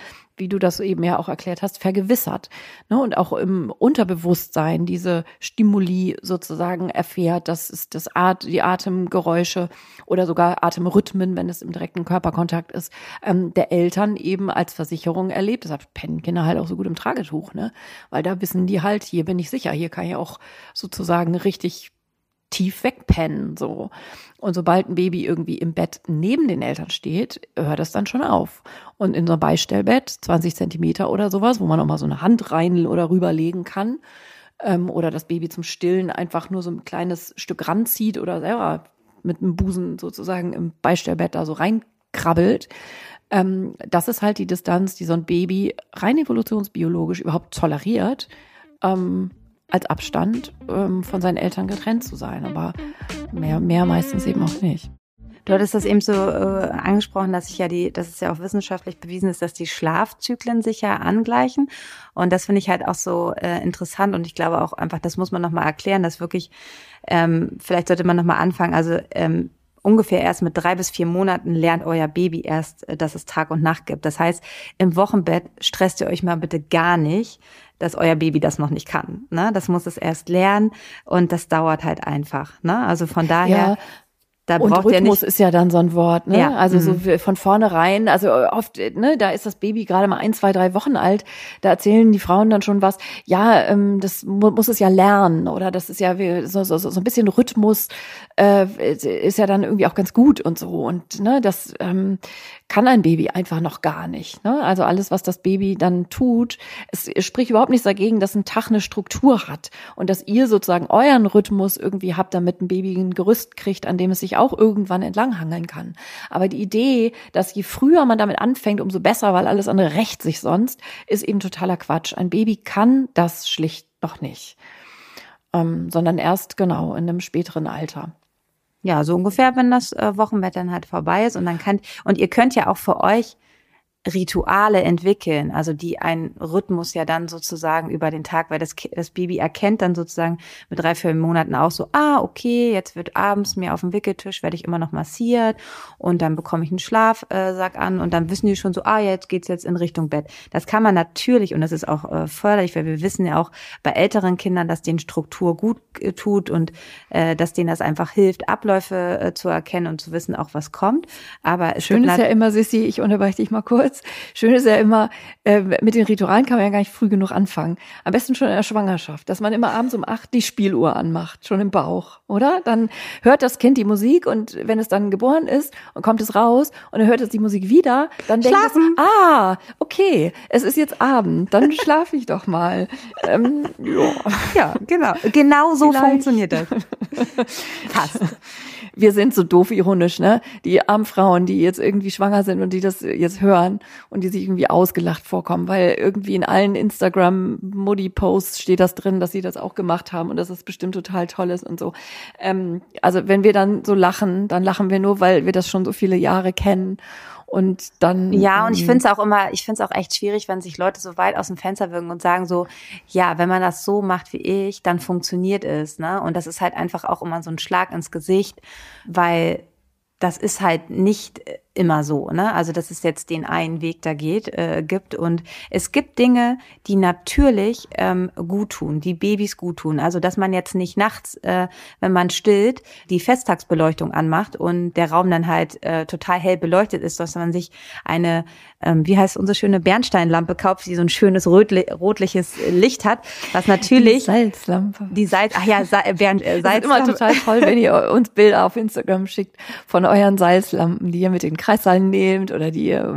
wie du das eben ja auch erklärt hast, vergewissert. Ne? Und auch im Unterbewusstsein diese Stimuli sozusagen erfährt, dass es das At die Atemgeräusche oder sogar Atemrhythmen, wenn es im direkten Körperkontakt ist, ähm, der Eltern eben als Versicherung erlebt. Deshalb pennen Kinder halt auch so gut im Tragetuch, ne? Weil da wissen die halt, hier bin ich sicher, hier kann ich auch sozusagen richtig tief wegpennen, so. Und sobald ein Baby irgendwie im Bett neben den Eltern steht, hört das dann schon auf. Und in so einem Beistellbett, 20 Zentimeter oder sowas, wo man auch mal so eine Hand rein oder rüberlegen kann, ähm, oder das Baby zum Stillen einfach nur so ein kleines Stück ranzieht oder selber mit dem Busen sozusagen im Beistellbett da so rein krabbelt. Ähm, das ist halt die Distanz, die so ein Baby rein evolutionsbiologisch überhaupt toleriert, ähm, als Abstand ähm, von seinen Eltern getrennt zu sein. Aber mehr, mehr meistens eben auch nicht. Du hattest das eben so äh, angesprochen, dass sich ja die, dass es ja auch wissenschaftlich bewiesen ist, dass die Schlafzyklen sich ja angleichen. Und das finde ich halt auch so äh, interessant. Und ich glaube auch einfach, das muss man nochmal erklären, dass wirklich, ähm, vielleicht sollte man nochmal anfangen, also ähm, ungefähr erst mit drei bis vier Monaten lernt euer Baby erst, äh, dass es Tag und Nacht gibt. Das heißt, im Wochenbett stresst ihr euch mal bitte gar nicht, dass euer Baby das noch nicht kann. Ne? Das muss es erst lernen und das dauert halt einfach. Ne? Also von daher. Ja. Da und Rhythmus ist ja dann so ein Wort, ne? Ja. Also mhm. so von vornherein, also oft, ne, da ist das Baby gerade mal ein, zwei, drei Wochen alt, da erzählen die Frauen dann schon was, ja, ähm, das mu muss es ja lernen oder das ist ja so, so, so ein bisschen Rhythmus äh, ist ja dann irgendwie auch ganz gut und so. Und ne, das ähm, kann ein Baby einfach noch gar nicht. Ne? Also alles, was das Baby dann tut, es, spricht überhaupt nichts dagegen, dass ein Tag eine Struktur hat und dass ihr sozusagen euren Rhythmus irgendwie habt, damit ein Baby ein Gerüst kriegt, an dem es sich auch irgendwann entlanghangeln kann. Aber die Idee, dass je früher man damit anfängt, umso besser, weil alles andere rächt sich sonst, ist eben totaler Quatsch. Ein Baby kann das schlicht noch nicht. Ähm, sondern erst genau in einem späteren Alter. Ja, so ungefähr, wenn das äh, Wochenbett dann halt vorbei ist. Und dann könnt, und ihr könnt ja auch für euch Rituale entwickeln, also die einen Rhythmus ja dann sozusagen über den Tag, weil das, das Baby erkennt dann sozusagen mit drei, vier Monaten auch so, ah, okay, jetzt wird abends mir auf dem Wickeltisch, werde ich immer noch massiert und dann bekomme ich einen Schlafsack an und dann wissen die schon so, ah, jetzt geht's jetzt in Richtung Bett. Das kann man natürlich und das ist auch äh, förderlich, weil wir wissen ja auch bei älteren Kindern, dass denen Struktur gut tut und äh, dass denen das einfach hilft, Abläufe äh, zu erkennen und zu wissen auch, was kommt. Aber schön ist ja immer, Sissi, ich unterbreche dich mal kurz kurz. Schön ist ja immer, äh, mit den Ritualen kann man ja gar nicht früh genug anfangen. Am besten schon in der Schwangerschaft, dass man immer abends um acht die Spieluhr anmacht, schon im Bauch, oder? Dann hört das Kind die Musik und wenn es dann geboren ist und kommt es raus und er hört es die Musik wieder, dann denkt Schlafen. es, ah, okay, es ist jetzt Abend, dann schlafe ich doch mal. Ähm, ja. ja, genau. Genau so Vielleicht. funktioniert das. Passt wir sind so doof ironisch, ne? Die armen Frauen, die jetzt irgendwie schwanger sind und die das jetzt hören und die sich irgendwie ausgelacht vorkommen, weil irgendwie in allen Instagram-Modi-Posts steht das drin, dass sie das auch gemacht haben und dass es bestimmt total toll ist und so. Ähm, also wenn wir dann so lachen, dann lachen wir nur, weil wir das schon so viele Jahre kennen und dann. Ja, und ich ähm, finde es auch immer, ich finde es auch echt schwierig, wenn sich Leute so weit aus dem Fenster wirken und sagen so, ja, wenn man das so macht wie ich, dann funktioniert es, ne? Und das ist halt einfach auch immer so ein Schlag ins Gesicht, weil das ist halt nicht immer so, ne? Also dass es jetzt den einen Weg da geht, äh, gibt. Und es gibt Dinge, die natürlich ähm, gut tun, die Babys gut tun. Also dass man jetzt nicht nachts, äh, wenn man stillt, die Festtagsbeleuchtung anmacht und der Raum dann halt äh, total hell beleuchtet ist, dass man sich eine, ähm, wie heißt unsere schöne Bernsteinlampe kauft, die so ein schönes rötli rotliches Licht hat, was natürlich die Salzlampe. Die Salz, ach ja, Sa Bern, äh, Salzlampe. Das ist immer total toll, wenn ihr uns Bilder auf Instagram schickt von euren Salzlampen, die ihr mit den Kreissaal nehmt oder die ja,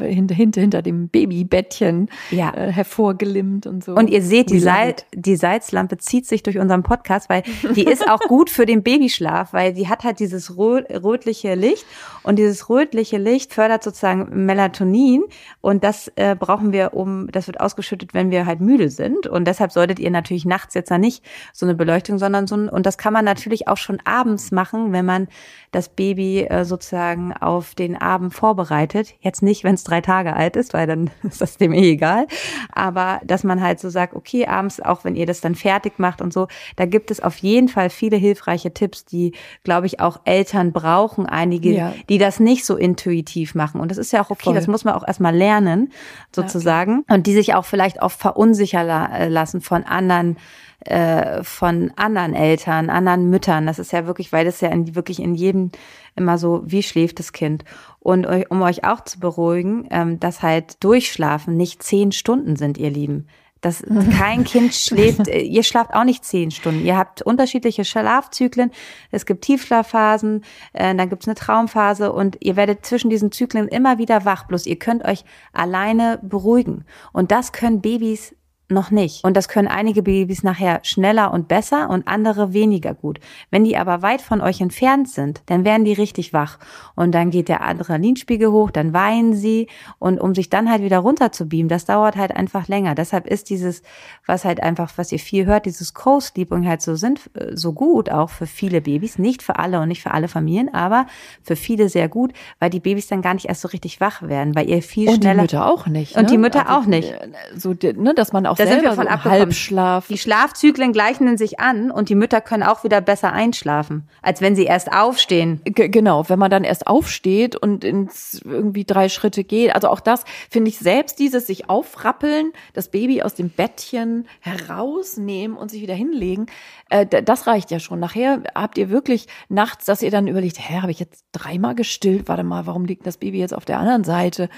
hinter, hinter, hinter dem Babybettchen ja. äh, hervorgelimmt und so. Und ihr seht, die, Salz, die Salzlampe zieht sich durch unseren Podcast, weil die ist auch gut für den Babyschlaf, weil die hat halt dieses rötliche Licht und dieses rötliche Licht fördert sozusagen Melatonin und das äh, brauchen wir, um, das wird ausgeschüttet, wenn wir halt müde sind und deshalb solltet ihr natürlich nachts jetzt dann nicht so eine Beleuchtung, sondern so ein, und das kann man natürlich auch schon abends machen, wenn man das Baby äh, sozusagen auf den Abend vorbereitet. Jetzt nicht, wenn es drei Tage alt ist, weil dann ist das dem eh egal. Aber dass man halt so sagt, okay, abends, auch wenn ihr das dann fertig macht und so, da gibt es auf jeden Fall viele hilfreiche Tipps, die, glaube ich, auch Eltern brauchen, einige, ja. die das nicht so intuitiv machen. Und das ist ja auch okay, Voll. das muss man auch erstmal lernen, sozusagen. Ja, und die sich auch vielleicht auch verunsichern lassen von anderen äh, von anderen Eltern, anderen Müttern. Das ist ja wirklich, weil das ja in, wirklich in jedem immer so, wie schläft das Kind? Und um euch auch zu beruhigen, ähm, dass halt Durchschlafen nicht zehn Stunden sind, ihr Lieben. Das kein Kind schläft, äh, ihr schlaft auch nicht zehn Stunden. Ihr habt unterschiedliche Schlafzyklen. Es gibt Tiefschlafphasen, äh, dann gibt es eine Traumphase und ihr werdet zwischen diesen Zyklen immer wieder wach. Bloß ihr könnt euch alleine beruhigen. Und das können Babys noch nicht. Und das können einige Babys nachher schneller und besser und andere weniger gut. Wenn die aber weit von euch entfernt sind, dann werden die richtig wach. Und dann geht der Adrenalinspiegel hoch, dann weinen sie. Und um sich dann halt wieder runter zu beamen, das dauert halt einfach länger. Deshalb ist dieses, was halt einfach, was ihr viel hört, dieses Co-Sleeping halt so sind, äh, so gut auch für viele Babys. Nicht für alle und nicht für alle Familien, aber für viele sehr gut, weil die Babys dann gar nicht erst so richtig wach werden, weil ihr viel und schneller. Und die Mütter auch nicht. Ne? Und die Mütter also, auch nicht. So, ne, dass man auch da sind wir von so Halbschlaf. Die Schlafzyklen gleichen sich an und die Mütter können auch wieder besser einschlafen, als wenn sie erst aufstehen. G genau, wenn man dann erst aufsteht und ins irgendwie drei Schritte geht. Also auch das finde ich selbst dieses sich aufrappeln, das Baby aus dem Bettchen herausnehmen und sich wieder hinlegen. Äh, das reicht ja schon. Nachher habt ihr wirklich nachts, dass ihr dann überlegt, hä, habe ich jetzt dreimal gestillt? Warte mal, warum liegt das Baby jetzt auf der anderen Seite?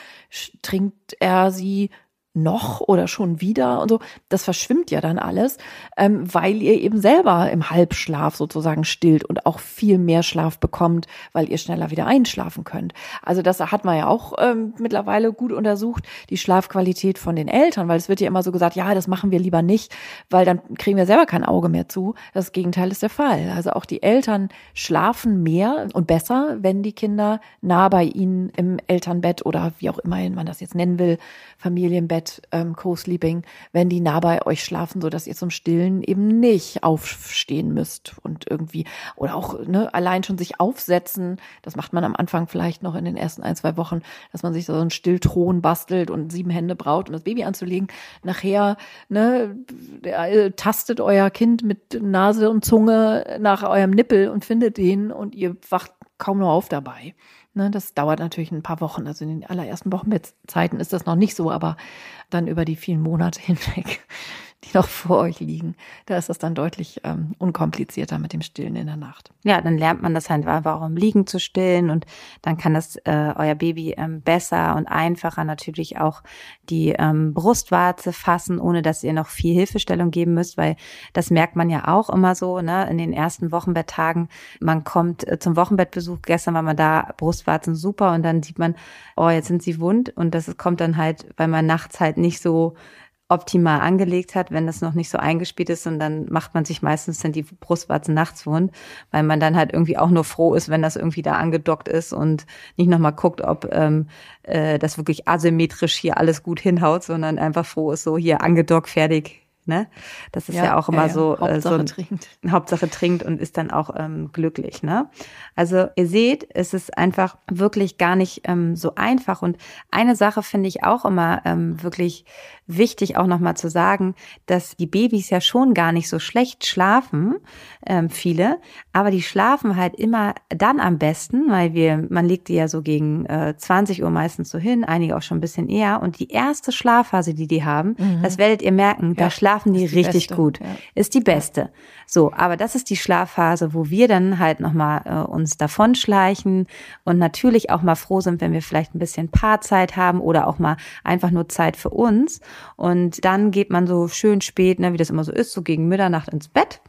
Trinkt er sie noch oder schon wieder und so, das verschwimmt ja dann alles, ähm, weil ihr eben selber im Halbschlaf sozusagen stillt und auch viel mehr Schlaf bekommt, weil ihr schneller wieder einschlafen könnt. Also das hat man ja auch ähm, mittlerweile gut untersucht, die Schlafqualität von den Eltern, weil es wird ja immer so gesagt, ja, das machen wir lieber nicht, weil dann kriegen wir selber kein Auge mehr zu. Das Gegenteil ist der Fall. Also auch die Eltern schlafen mehr und besser, wenn die Kinder nah bei ihnen im Elternbett oder wie auch immer man das jetzt nennen will, Familienbett, ähm, Co-Sleeping, wenn die nah bei euch schlafen, so dass ihr zum Stillen eben nicht aufstehen müsst und irgendwie oder auch ne, allein schon sich aufsetzen. Das macht man am Anfang vielleicht noch in den ersten ein zwei Wochen, dass man sich so einen Stillthron bastelt und sieben Hände braucht, um das Baby anzulegen. Nachher ne, äh, tastet euer Kind mit Nase und Zunge nach eurem Nippel und findet den und ihr wacht kaum noch auf dabei. Ne, das dauert natürlich ein paar Wochen. Also in den allerersten Wochenbettzeiten ist das noch nicht so, aber dann über die vielen Monate hinweg die noch vor euch liegen. Da ist das dann deutlich ähm, unkomplizierter mit dem Stillen in der Nacht. Ja, dann lernt man das halt einfach auch im Liegen zu stillen und dann kann das äh, euer Baby ähm, besser und einfacher natürlich auch die ähm, Brustwarze fassen, ohne dass ihr noch viel Hilfestellung geben müsst, weil das merkt man ja auch immer so, ne, in den ersten Wochenbetttagen. Man kommt äh, zum Wochenbettbesuch, gestern war man da, Brustwarzen super und dann sieht man, oh, jetzt sind sie wund und das kommt dann halt, weil man nachts halt nicht so optimal angelegt hat, wenn das noch nicht so eingespielt ist und dann macht man sich meistens dann die Brustwarzen nachts wund, weil man dann halt irgendwie auch nur froh ist, wenn das irgendwie da angedockt ist und nicht nochmal guckt, ob ähm, äh, das wirklich asymmetrisch hier alles gut hinhaut, sondern einfach froh ist, so hier angedockt, fertig, Ne? Das ist ja, ja auch immer ja, so, Hauptsache äh, so ein, trinkt. Hauptsache trinkt und ist dann auch ähm, glücklich. Ne? Also ihr seht, es ist einfach wirklich gar nicht ähm, so einfach. Und eine Sache finde ich auch immer ähm, wirklich wichtig, auch nochmal zu sagen, dass die Babys ja schon gar nicht so schlecht schlafen, ähm, viele, aber die schlafen halt immer dann am besten, weil wir, man legt die ja so gegen äh, 20 Uhr meistens so hin, einige auch schon ein bisschen eher. Und die erste Schlafphase, die die haben, mhm. das werdet ihr merken, ja. da schlafen die, die richtig beste, gut. Ja. Ist die beste. So, aber das ist die Schlafphase, wo wir dann halt nochmal äh, uns davonschleichen und natürlich auch mal froh sind, wenn wir vielleicht ein bisschen Paarzeit haben oder auch mal einfach nur Zeit für uns. Und dann geht man so schön spät, ne, wie das immer so ist, so gegen Mitternacht ins Bett.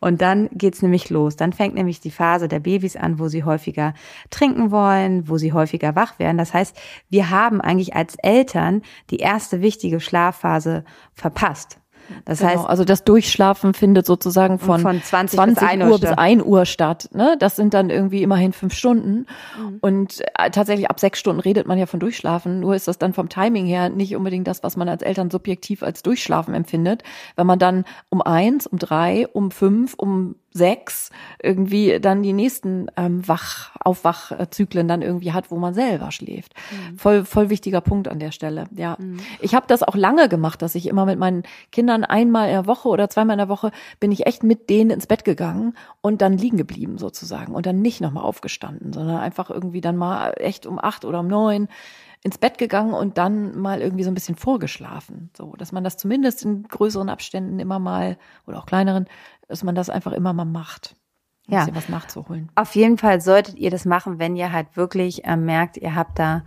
Und dann geht's nämlich los. Dann fängt nämlich die Phase der Babys an, wo sie häufiger trinken wollen, wo sie häufiger wach werden. Das heißt, wir haben eigentlich als Eltern die erste wichtige Schlafphase verpasst. Das genau, heißt, also das Durchschlafen findet sozusagen von, von 20, 20 bis 1 Uhr bis 1 Uhr statt. Ne? Das sind dann irgendwie immerhin fünf Stunden. Mhm. Und äh, tatsächlich ab sechs Stunden redet man ja von Durchschlafen. Nur ist das dann vom Timing her nicht unbedingt das, was man als Eltern subjektiv als Durchschlafen empfindet. Wenn man dann um eins, um drei, um fünf, um sechs irgendwie dann die nächsten ähm, Wach Aufwachzyklen dann irgendwie hat, wo man selber schläft. Mhm. Voll voll wichtiger Punkt an der Stelle. Ja, mhm. ich habe das auch lange gemacht, dass ich immer mit meinen Kindern einmal in der Woche oder zweimal in der Woche bin ich echt mit denen ins Bett gegangen und dann liegen geblieben sozusagen und dann nicht nochmal aufgestanden, sondern einfach irgendwie dann mal echt um acht oder um neun ins Bett gegangen und dann mal irgendwie so ein bisschen vorgeschlafen. So, dass man das zumindest in größeren Abständen immer mal oder auch kleineren, dass man das einfach immer mal macht. Um ja. was nachzuholen. Auf jeden Fall solltet ihr das machen, wenn ihr halt wirklich äh, merkt, ihr habt da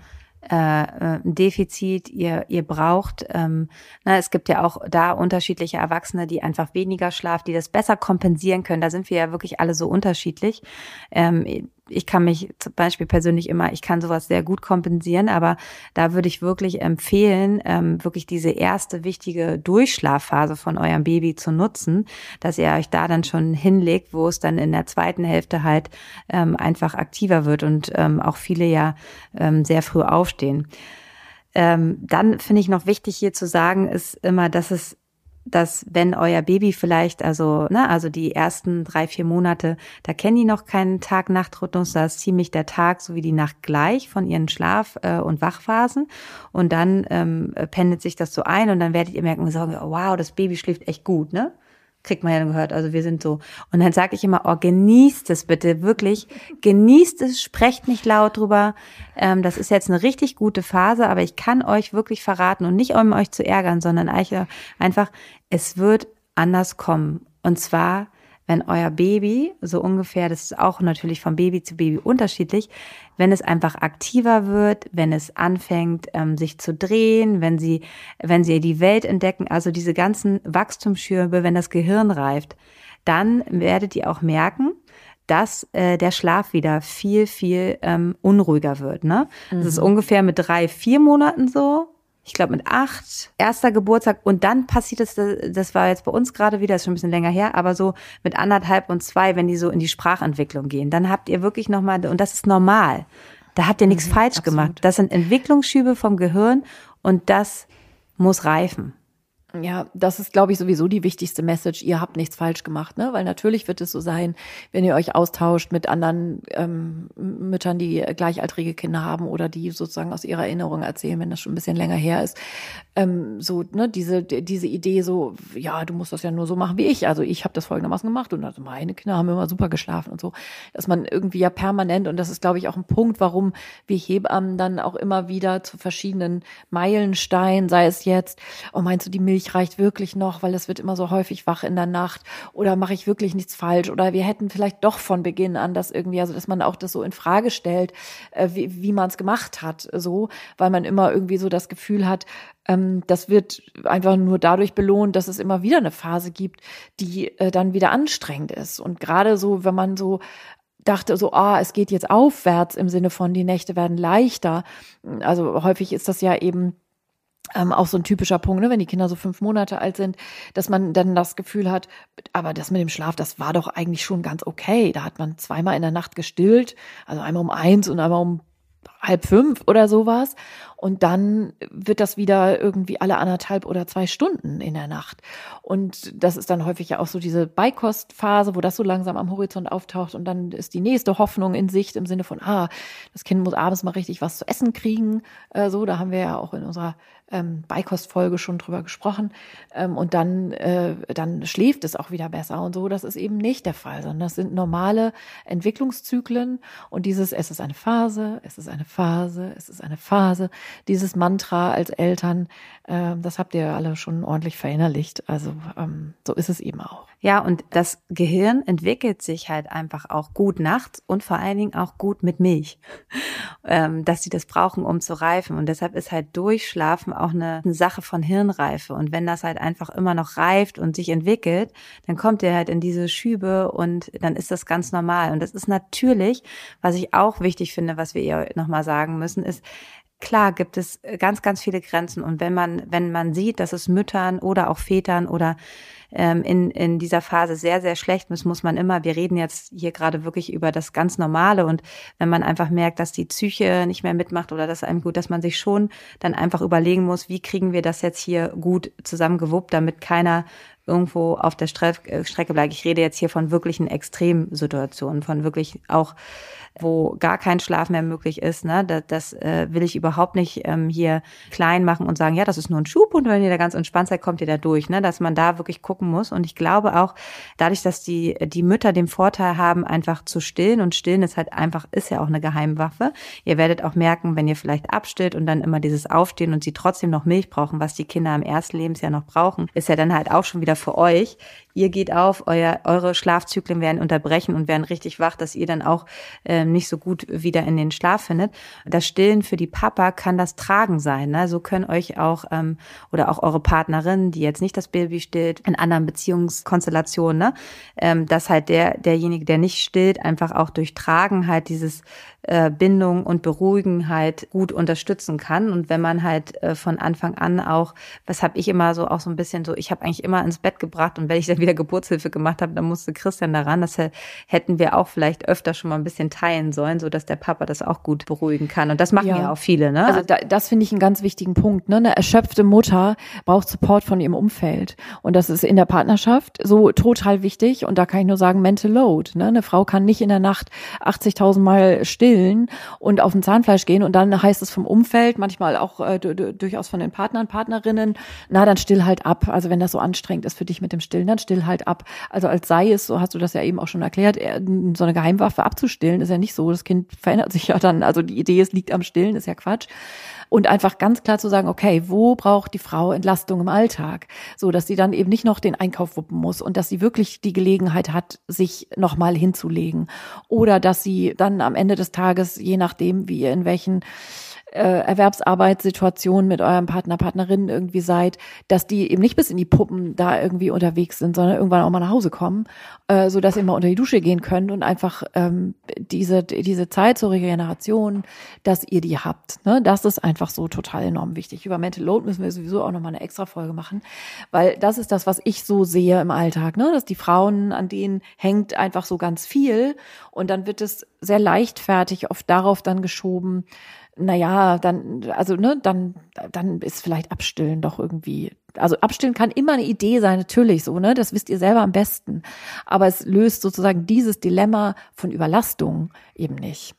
äh, äh, ein Defizit, ihr, ihr braucht, ähm, na, es gibt ja auch da unterschiedliche Erwachsene, die einfach weniger schlafen, die das besser kompensieren können. Da sind wir ja wirklich alle so unterschiedlich. Ähm, ich kann mich zum Beispiel persönlich immer, ich kann sowas sehr gut kompensieren, aber da würde ich wirklich empfehlen, ähm, wirklich diese erste wichtige Durchschlafphase von eurem Baby zu nutzen, dass ihr euch da dann schon hinlegt, wo es dann in der zweiten Hälfte halt ähm, einfach aktiver wird und ähm, auch viele ja ähm, sehr früh aufstehen. Ähm, dann finde ich noch wichtig hier zu sagen, ist immer, dass es dass wenn euer Baby vielleicht, also, ne, also die ersten drei, vier Monate, da kennen die noch keinen Tag-Nacht-Rhythmus, da ist ziemlich der Tag sowie die Nacht gleich von ihren Schlaf- äh, und Wachphasen. Und dann ähm, pendelt sich das so ein und dann werdet ihr merken, oh, wow, das Baby schläft echt gut, ne? Kriegt man ja gehört. Also wir sind so. Und dann sage ich immer, oh, genießt es bitte, wirklich. Genießt es, sprecht nicht laut drüber. Ähm, das ist jetzt eine richtig gute Phase, aber ich kann euch wirklich verraten und nicht um euch zu ärgern, sondern einfach, es wird anders kommen. Und zwar wenn euer Baby, so ungefähr, das ist auch natürlich von Baby zu Baby unterschiedlich, wenn es einfach aktiver wird, wenn es anfängt, ähm, sich zu drehen, wenn sie, wenn sie die Welt entdecken, also diese ganzen Wachstumsschürbe, wenn das Gehirn reift, dann werdet ihr auch merken, dass äh, der Schlaf wieder viel, viel ähm, unruhiger wird. Ne? Mhm. Das ist mhm. ungefähr mit drei, vier Monaten so ich glaube mit acht, erster Geburtstag und dann passiert es, das war jetzt bei uns gerade wieder, ist schon ein bisschen länger her, aber so mit anderthalb und zwei, wenn die so in die Sprachentwicklung gehen, dann habt ihr wirklich nochmal, und das ist normal, da habt ihr nichts mhm, falsch absolut. gemacht. Das sind Entwicklungsschübe vom Gehirn und das muss reifen. Ja, das ist, glaube ich, sowieso die wichtigste Message. Ihr habt nichts falsch gemacht, ne? Weil natürlich wird es so sein, wenn ihr euch austauscht mit anderen ähm, Müttern, die gleichaltrige Kinder haben oder die sozusagen aus ihrer Erinnerung erzählen, wenn das schon ein bisschen länger her ist. Ähm, so, ne, diese, diese Idee so, ja, du musst das ja nur so machen wie ich. Also ich habe das folgendermaßen gemacht und also meine Kinder haben immer super geschlafen und so. Dass man irgendwie ja permanent, und das ist, glaube ich, auch ein Punkt, warum wir Hebammen dann auch immer wieder zu verschiedenen Meilensteinen, sei es jetzt, oh, meinst du, die Milch Milch reicht wirklich noch, weil es wird immer so häufig wach in der Nacht oder mache ich wirklich nichts falsch oder wir hätten vielleicht doch von Beginn an das irgendwie, also dass man auch das so in Frage stellt, äh, wie, wie man es gemacht hat, so, weil man immer irgendwie so das Gefühl hat, ähm, das wird einfach nur dadurch belohnt, dass es immer wieder eine Phase gibt, die äh, dann wieder anstrengend ist und gerade so, wenn man so dachte so, ah, es geht jetzt aufwärts im Sinne von, die Nächte werden leichter. Also häufig ist das ja eben ähm, auch so ein typischer Punkt, ne, wenn die Kinder so fünf Monate alt sind, dass man dann das Gefühl hat, aber das mit dem Schlaf, das war doch eigentlich schon ganz okay. Da hat man zweimal in der Nacht gestillt, also einmal um eins und einmal um halb fünf oder sowas. Und dann wird das wieder irgendwie alle anderthalb oder zwei Stunden in der Nacht. Und das ist dann häufig ja auch so diese Beikostphase, wo das so langsam am Horizont auftaucht. Und dann ist die nächste Hoffnung in Sicht im Sinne von, ah, das Kind muss abends mal richtig was zu essen kriegen. Äh, so, da haben wir ja auch in unserer ähm, Beikostfolge schon drüber gesprochen. Ähm, und dann, äh, dann schläft es auch wieder besser und so. Das ist eben nicht der Fall, sondern das sind normale Entwicklungszyklen. Und dieses, es ist eine Phase, es ist eine Phase, es ist eine Phase. Dieses Mantra als Eltern, äh, das habt ihr alle schon ordentlich verinnerlicht. Also ähm, so ist es eben auch. Ja, und das Gehirn entwickelt sich halt einfach auch gut nachts und vor allen Dingen auch gut mit Milch, ähm, dass sie das brauchen, um zu reifen. Und deshalb ist halt Durchschlafen auch eine, eine, Sache von Hirnreife. Und wenn das halt einfach immer noch reift und sich entwickelt, dann kommt ihr halt in diese Schübe und dann ist das ganz normal. Und das ist natürlich, was ich auch wichtig finde, was wir ihr nochmal sagen müssen, ist, klar gibt es ganz, ganz viele Grenzen. Und wenn man, wenn man sieht, dass es Müttern oder auch Vätern oder ähm, in, in dieser Phase sehr, sehr schlecht. Ist, muss man immer, wir reden jetzt hier gerade wirklich über das ganz Normale. Und wenn man einfach merkt, dass die Psyche nicht mehr mitmacht oder dass einem gut, dass man sich schon dann einfach überlegen muss, wie kriegen wir das jetzt hier gut zusammengewuppt, damit keiner irgendwo auf der äh, Strecke bleibt. Ich rede jetzt hier von wirklichen Extremsituationen, von wirklich auch wo gar kein Schlaf mehr möglich ist. Ne? Das, das äh, will ich überhaupt nicht ähm, hier klein machen und sagen, ja, das ist nur ein Schub und wenn ihr da ganz entspannt seid, kommt ihr da durch. Ne? Dass man da wirklich gucken muss. Und ich glaube auch, dadurch, dass die, die Mütter den Vorteil haben, einfach zu stillen und stillen ist halt einfach, ist ja auch eine Geheimwaffe. Ihr werdet auch merken, wenn ihr vielleicht abstillt und dann immer dieses Aufstehen und sie trotzdem noch Milch brauchen, was die Kinder im ersten Lebensjahr noch brauchen, ist ja dann halt auch schon wieder wieder für euch. Ihr geht auf, euer, eure Schlafzyklen werden unterbrechen und werden richtig wach, dass ihr dann auch ähm, nicht so gut wieder in den Schlaf findet. Das Stillen für die Papa kann das Tragen sein. Ne? So können euch auch ähm, oder auch eure Partnerin, die jetzt nicht das Baby stillt, in anderen Beziehungskonstellationen, ne? ähm, dass halt der derjenige, der nicht stillt, einfach auch durch Tragen halt dieses äh, Bindung und Beruhigen halt gut unterstützen kann. Und wenn man halt äh, von Anfang an auch, was habe ich immer so auch so ein bisschen so, ich habe eigentlich immer ins Bett gebracht und wenn ich dann wieder Geburtshilfe gemacht habe, dann musste Christian daran. Das hätten wir auch vielleicht öfter schon mal ein bisschen teilen sollen, so dass der Papa das auch gut beruhigen kann. Und das machen ja, ja auch viele. Ne? Also da, das finde ich einen ganz wichtigen Punkt. Ne? Eine erschöpfte Mutter braucht Support von ihrem Umfeld. Und das ist in der Partnerschaft so total wichtig. Und da kann ich nur sagen, Mental Load. Ne? Eine Frau kann nicht in der Nacht 80.000 Mal stillen und auf ein Zahnfleisch gehen. Und dann heißt es vom Umfeld, manchmal auch äh, durchaus von den Partnern, Partnerinnen, na, dann still halt ab. Also wenn das so anstrengend ist für dich mit dem Stillen, dann still halt ab. Also als sei es, so hast du das ja eben auch schon erklärt, so eine Geheimwaffe abzustillen, ist ja nicht so. Das Kind verändert sich ja dann. Also die Idee, es liegt am Stillen, ist ja Quatsch und einfach ganz klar zu sagen, okay, wo braucht die Frau Entlastung im Alltag, so dass sie dann eben nicht noch den Einkauf wuppen muss und dass sie wirklich die Gelegenheit hat, sich nochmal hinzulegen oder dass sie dann am Ende des Tages, je nachdem, wie ihr in welchen äh, Erwerbsarbeitssituation mit eurem Partner, Partnerin irgendwie seid, dass die eben nicht bis in die Puppen da irgendwie unterwegs sind, sondern irgendwann auch mal nach Hause kommen, äh, so dass ihr mal unter die Dusche gehen könnt und einfach ähm, diese diese Zeit zur Regeneration, dass ihr die habt. Ne? Das ist einfach so total enorm wichtig. Über Mental Load müssen wir sowieso auch noch mal eine extra Folge machen, weil das ist das, was ich so sehe im Alltag, ne? dass die Frauen an denen hängt einfach so ganz viel und dann wird es sehr leichtfertig oft darauf dann geschoben, naja, dann, also, ne, dann, dann ist vielleicht Abstillen doch irgendwie. Also Abstillen kann immer eine Idee sein, natürlich so, ne? Das wisst ihr selber am besten. Aber es löst sozusagen dieses Dilemma von Überlastung eben nicht.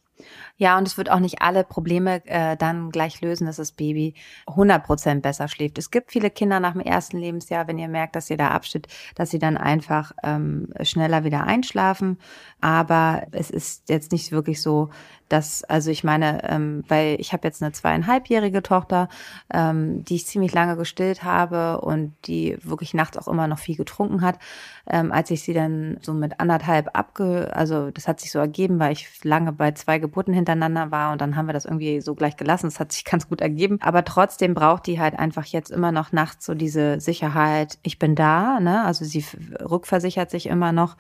Ja, und es wird auch nicht alle Probleme äh, dann gleich lösen, dass das Baby 100 Prozent besser schläft. Es gibt viele Kinder nach dem ersten Lebensjahr, wenn ihr merkt, dass ihr da absteht, dass sie dann einfach ähm, schneller wieder einschlafen. Aber es ist jetzt nicht wirklich so, dass, also ich meine, ähm, weil ich habe jetzt eine zweieinhalbjährige Tochter, ähm, die ich ziemlich lange gestillt habe und die wirklich nachts auch immer noch viel getrunken hat. Ähm, als ich sie dann so mit anderthalb abge, also das hat sich so ergeben, weil ich lange bei zwei Geburten hintereinander war und dann haben wir das irgendwie so gleich gelassen. Das hat sich ganz gut ergeben. Aber trotzdem braucht die halt einfach jetzt immer noch nachts so diese Sicherheit, ich bin da, ne? Also sie rückversichert sich immer noch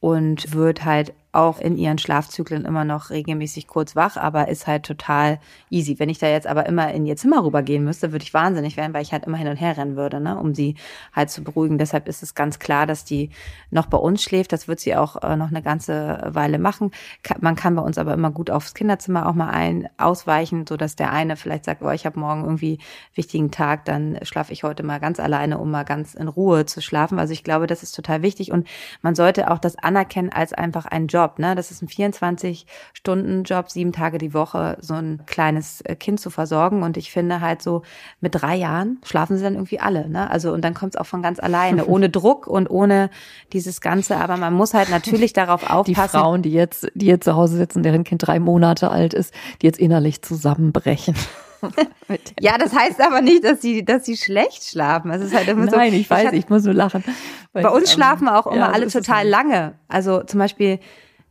und wird halt auch in ihren Schlafzyklen immer noch regelmäßig kurz wach, aber ist halt total easy. Wenn ich da jetzt aber immer in ihr Zimmer rübergehen müsste, würde ich wahnsinnig werden, weil ich halt immer hin und her rennen würde, ne, um sie halt zu beruhigen. Deshalb ist es ganz klar, dass die noch bei uns schläft. Das wird sie auch äh, noch eine ganze Weile machen. Man kann bei uns aber immer gut aufs Kinderzimmer auch mal ein ausweichen, so dass der eine vielleicht sagt, oh, ich habe morgen irgendwie wichtigen Tag, dann schlafe ich heute mal ganz alleine, um mal ganz in Ruhe zu schlafen. Also ich glaube, das ist total wichtig und man sollte auch das anerkennen als einfach einen Job. Ne? Das ist ein 24-Stunden-Job, sieben Tage die Woche, so ein kleines äh, Kind zu versorgen. Und ich finde halt so, mit drei Jahren schlafen sie dann irgendwie alle. Ne? Also und dann kommt es auch von ganz alleine, ohne Druck und ohne dieses Ganze. Aber man muss halt natürlich darauf aufpassen. Die Frauen, die jetzt, die jetzt zu Hause sitzen, deren Kind drei Monate alt ist, die jetzt innerlich zusammenbrechen. ja, das heißt aber nicht, dass sie, dass sie schlecht schlafen. Es ist halt immer Nein, so, ich weiß, ich, ich muss nur lachen. Bei uns ähm, schlafen auch immer ja, alle total lange. Also zum Beispiel,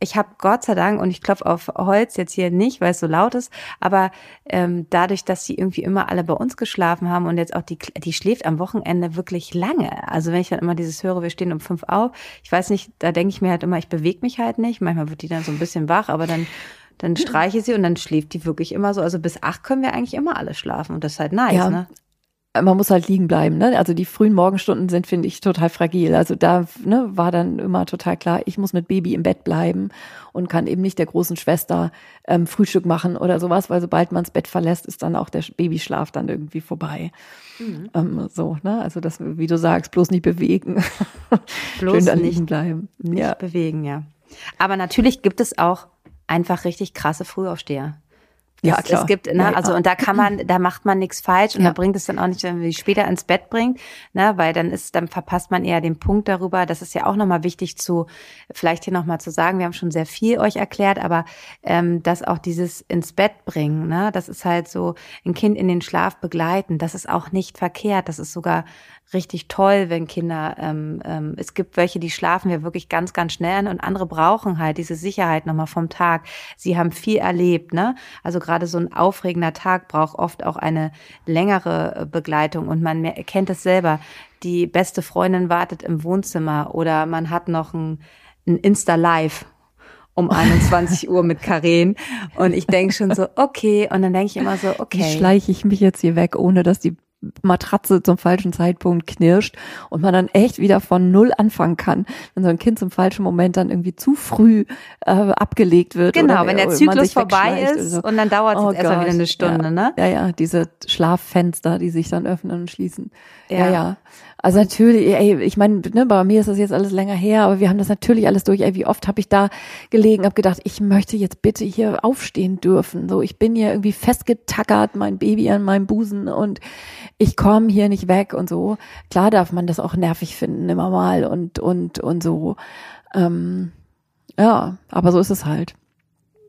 ich habe Gott sei Dank, und ich klopfe auf Holz jetzt hier nicht, weil es so laut ist, aber ähm, dadurch, dass sie irgendwie immer alle bei uns geschlafen haben und jetzt auch die, die schläft am Wochenende wirklich lange. Also wenn ich dann immer dieses höre, wir stehen um fünf auf, ich weiß nicht, da denke ich mir halt immer, ich bewege mich halt nicht. Manchmal wird die dann so ein bisschen wach, aber dann dann streiche sie und dann schläft die wirklich immer so. Also bis acht können wir eigentlich immer alle schlafen und das ist halt nice, ja. ne? man muss halt liegen bleiben. Ne? Also die frühen Morgenstunden sind, finde ich, total fragil. Also da ne, war dann immer total klar, ich muss mit Baby im Bett bleiben und kann eben nicht der großen Schwester ähm, Frühstück machen oder sowas, weil sobald man das Bett verlässt, ist dann auch der Babyschlaf dann irgendwie vorbei. Mhm. Ähm, so, ne? Also das, wie du sagst, bloß nicht bewegen. Bloß Schön da liegen bleiben. Nicht ja. bewegen, ja. Aber natürlich gibt es auch einfach richtig krasse Frühaufsteher. Ja, es, klar. Es gibt, ne, also und da kann man, da macht man nichts falsch und ja. da bringt es dann auch nicht, wenn man sie später ins Bett bringt, ne, weil dann ist, dann verpasst man eher den Punkt darüber. Das ist ja auch nochmal wichtig zu, vielleicht hier nochmal zu sagen, wir haben schon sehr viel euch erklärt, aber ähm, dass auch dieses ins Bett bringen, ne, das ist halt so, ein Kind in den Schlaf begleiten, das ist auch nicht verkehrt, das ist sogar richtig toll, wenn Kinder, ähm, ähm, es gibt welche, die schlafen ja wirklich ganz, ganz schnell und andere brauchen halt diese Sicherheit nochmal vom Tag. Sie haben viel erlebt, ne? Also gerade so ein aufregender Tag braucht oft auch eine längere äh, Begleitung und man erkennt es selber. Die beste Freundin wartet im Wohnzimmer oder man hat noch ein, ein Insta-Live um 21 Uhr mit Karen. Und ich denke schon so, okay. Und dann denke ich immer so, okay. Wie schleiche ich mich jetzt hier weg, ohne dass die Matratze zum falschen Zeitpunkt knirscht und man dann echt wieder von null anfangen kann, wenn so ein Kind zum falschen Moment dann irgendwie zu früh äh, abgelegt wird. Genau, wenn der Zyklus vorbei ist so. und dann dauert es oh erstmal wieder eine Stunde, ja. ne? Ja, ja, diese Schlaffenster, die sich dann öffnen und schließen. Ja, ja. ja. Also natürlich, ey, ich meine, ne, bei mir ist das jetzt alles länger her, aber wir haben das natürlich alles durch. Ey, wie oft habe ich da gelegen, habe gedacht, ich möchte jetzt bitte hier aufstehen dürfen. So, ich bin hier irgendwie festgetackert, mein Baby an meinem Busen und ich komme hier nicht weg und so. Klar darf man das auch nervig finden immer mal und und und so. Ähm, ja, aber so ist es halt.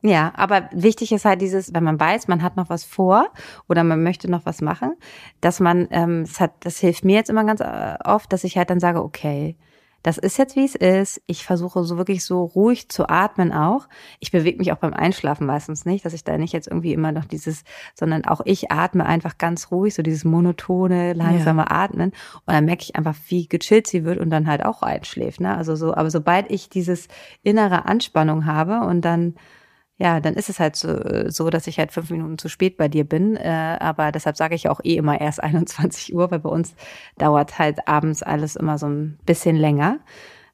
Ja, aber wichtig ist halt dieses, wenn man weiß, man hat noch was vor oder man möchte noch was machen, dass man, ähm, das, hat, das hilft mir jetzt immer ganz äh, oft, dass ich halt dann sage, okay, das ist jetzt wie es ist. Ich versuche so wirklich so ruhig zu atmen auch. Ich bewege mich auch beim Einschlafen meistens nicht, dass ich da nicht jetzt irgendwie immer noch dieses, sondern auch ich atme einfach ganz ruhig, so dieses monotone, langsame ja. Atmen. Und dann merke ich einfach, wie gechillt sie wird und dann halt auch einschläft. Ne? Also so, aber sobald ich dieses innere Anspannung habe und dann ja, dann ist es halt so, so, dass ich halt fünf Minuten zu spät bei dir bin. Äh, aber deshalb sage ich auch eh immer erst 21 Uhr, weil bei uns dauert halt abends alles immer so ein bisschen länger.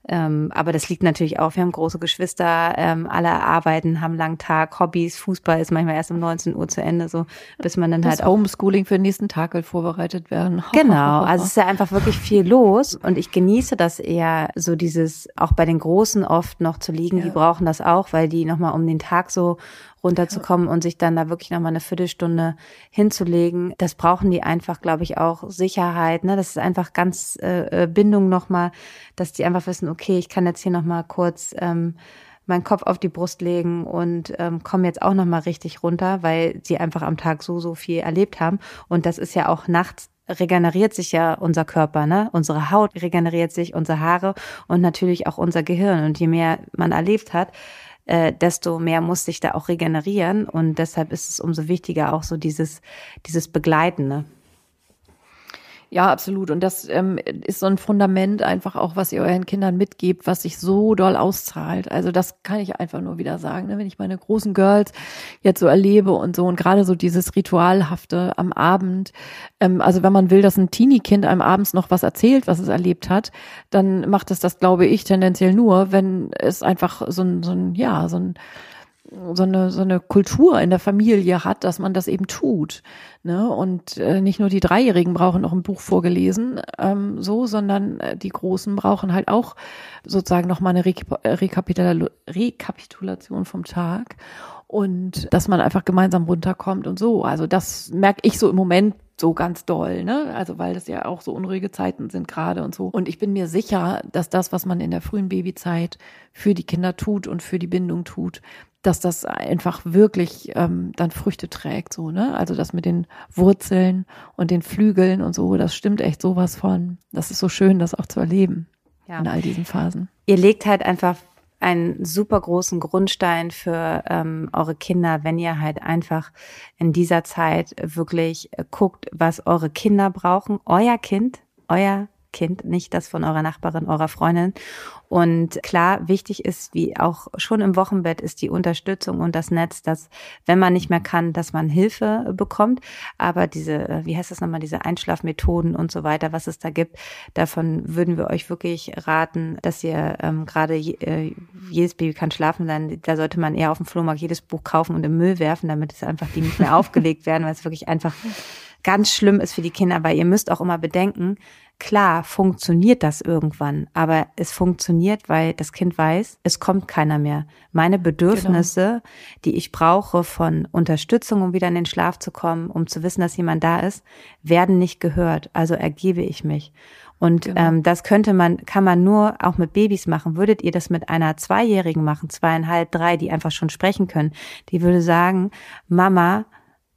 Ähm, aber das liegt natürlich auch, wir haben große Geschwister, ähm, alle arbeiten, haben einen langen Tag, Hobbys, Fußball ist manchmal erst um 19 Uhr zu Ende, so bis man dann das halt Homeschooling für den nächsten Tag halt vorbereitet werden. Genau, also es ist ja einfach wirklich viel los und ich genieße das eher so dieses auch bei den Großen oft noch zu liegen, ja. die brauchen das auch, weil die nochmal um den Tag so runterzukommen und sich dann da wirklich nochmal eine Viertelstunde hinzulegen. Das brauchen die einfach, glaube ich, auch Sicherheit. Ne? Das ist einfach ganz äh, äh Bindung nochmal, dass die einfach wissen, okay, ich kann jetzt hier nochmal kurz ähm, meinen Kopf auf die Brust legen und ähm, komme jetzt auch nochmal richtig runter, weil sie einfach am Tag so, so viel erlebt haben. Und das ist ja auch nachts regeneriert sich ja unser Körper, ne? Unsere Haut regeneriert sich, unsere Haare und natürlich auch unser Gehirn. Und je mehr man erlebt hat, äh, desto mehr muss sich da auch regenerieren. Und deshalb ist es umso wichtiger auch so dieses, dieses Begleitende. Ja, absolut. Und das ähm, ist so ein Fundament einfach auch, was ihr euren Kindern mitgebt, was sich so doll auszahlt. Also das kann ich einfach nur wieder sagen. Ne? Wenn ich meine großen Girls jetzt so erlebe und so und gerade so dieses Ritualhafte am Abend. Ähm, also wenn man will, dass ein Teenie-Kind einem abends noch was erzählt, was es erlebt hat, dann macht es das, glaube ich, tendenziell nur, wenn es einfach so ein, so ein ja, so ein so eine, so eine Kultur in der Familie hat, dass man das eben tut. Ne? Und äh, nicht nur die Dreijährigen brauchen noch ein Buch vorgelesen, ähm, so, sondern äh, die Großen brauchen halt auch sozusagen nochmal eine Rekapitula Rekapitulation vom Tag und dass man einfach gemeinsam runterkommt und so. Also das merke ich so im Moment so ganz doll, ne? Also weil das ja auch so unruhige Zeiten sind gerade und so. Und ich bin mir sicher, dass das, was man in der frühen Babyzeit für die Kinder tut und für die Bindung tut, dass das einfach wirklich ähm, dann Früchte trägt, so, ne? Also das mit den Wurzeln und den Flügeln und so, das stimmt echt sowas von. Das ist so schön, das auch zu erleben ja. in all diesen Phasen. Ihr legt halt einfach einen super großen Grundstein für ähm, eure Kinder, wenn ihr halt einfach in dieser Zeit wirklich guckt, was eure Kinder brauchen. Euer Kind, euer Kind, nicht das von eurer Nachbarin, eurer Freundin. Und klar, wichtig ist, wie auch schon im Wochenbett, ist die Unterstützung und das Netz, dass wenn man nicht mehr kann, dass man Hilfe bekommt. Aber diese, wie heißt das nochmal, diese Einschlafmethoden und so weiter, was es da gibt, davon würden wir euch wirklich raten, dass ihr ähm, gerade äh, jedes Baby kann schlafen sein. Da sollte man eher auf dem Flohmarkt jedes Buch kaufen und im Müll werfen, damit es einfach die nicht mehr aufgelegt werden, weil es wirklich einfach ganz schlimm ist für die Kinder, weil ihr müsst auch immer bedenken, Klar, funktioniert das irgendwann, aber es funktioniert, weil das Kind weiß, es kommt keiner mehr. Meine Bedürfnisse, genau. die ich brauche von Unterstützung, um wieder in den Schlaf zu kommen, um zu wissen, dass jemand da ist, werden nicht gehört. Also ergebe ich mich. Und genau. ähm, das könnte man, kann man nur auch mit Babys machen. Würdet ihr das mit einer Zweijährigen machen, zweieinhalb, drei, die einfach schon sprechen können, die würde sagen, Mama,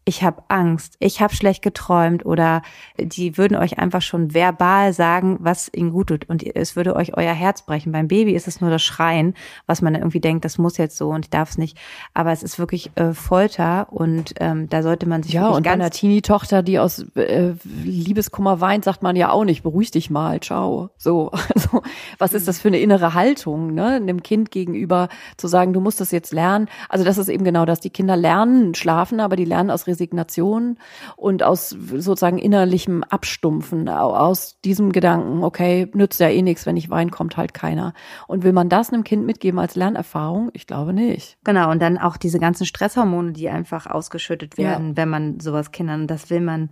ich habe Angst, ich habe schlecht geträumt oder die würden euch einfach schon verbal sagen, was ihnen gut tut und es würde euch euer Herz brechen. Beim Baby ist es nur das Schreien, was man irgendwie denkt, das muss jetzt so und ich darf es nicht. Aber es ist wirklich äh, Folter und ähm, da sollte man sich ja und bei einer Teenie-Tochter, die aus äh, Liebeskummer weint, sagt man ja auch nicht, beruhig dich mal, ciao. So, also was ist das für eine innere Haltung, ne, einem Kind gegenüber zu sagen, du musst das jetzt lernen. Also das ist eben genau das. Die Kinder lernen schlafen, aber die lernen aus Resignation und aus sozusagen innerlichem Abstumpfen, aus diesem Gedanken, okay, nützt ja eh nichts, wenn ich weine, kommt halt keiner. Und will man das einem Kind mitgeben als Lernerfahrung? Ich glaube nicht. Genau, und dann auch diese ganzen Stresshormone, die einfach ausgeschüttet werden, Ja. wenn man sowas Kindern, das will man,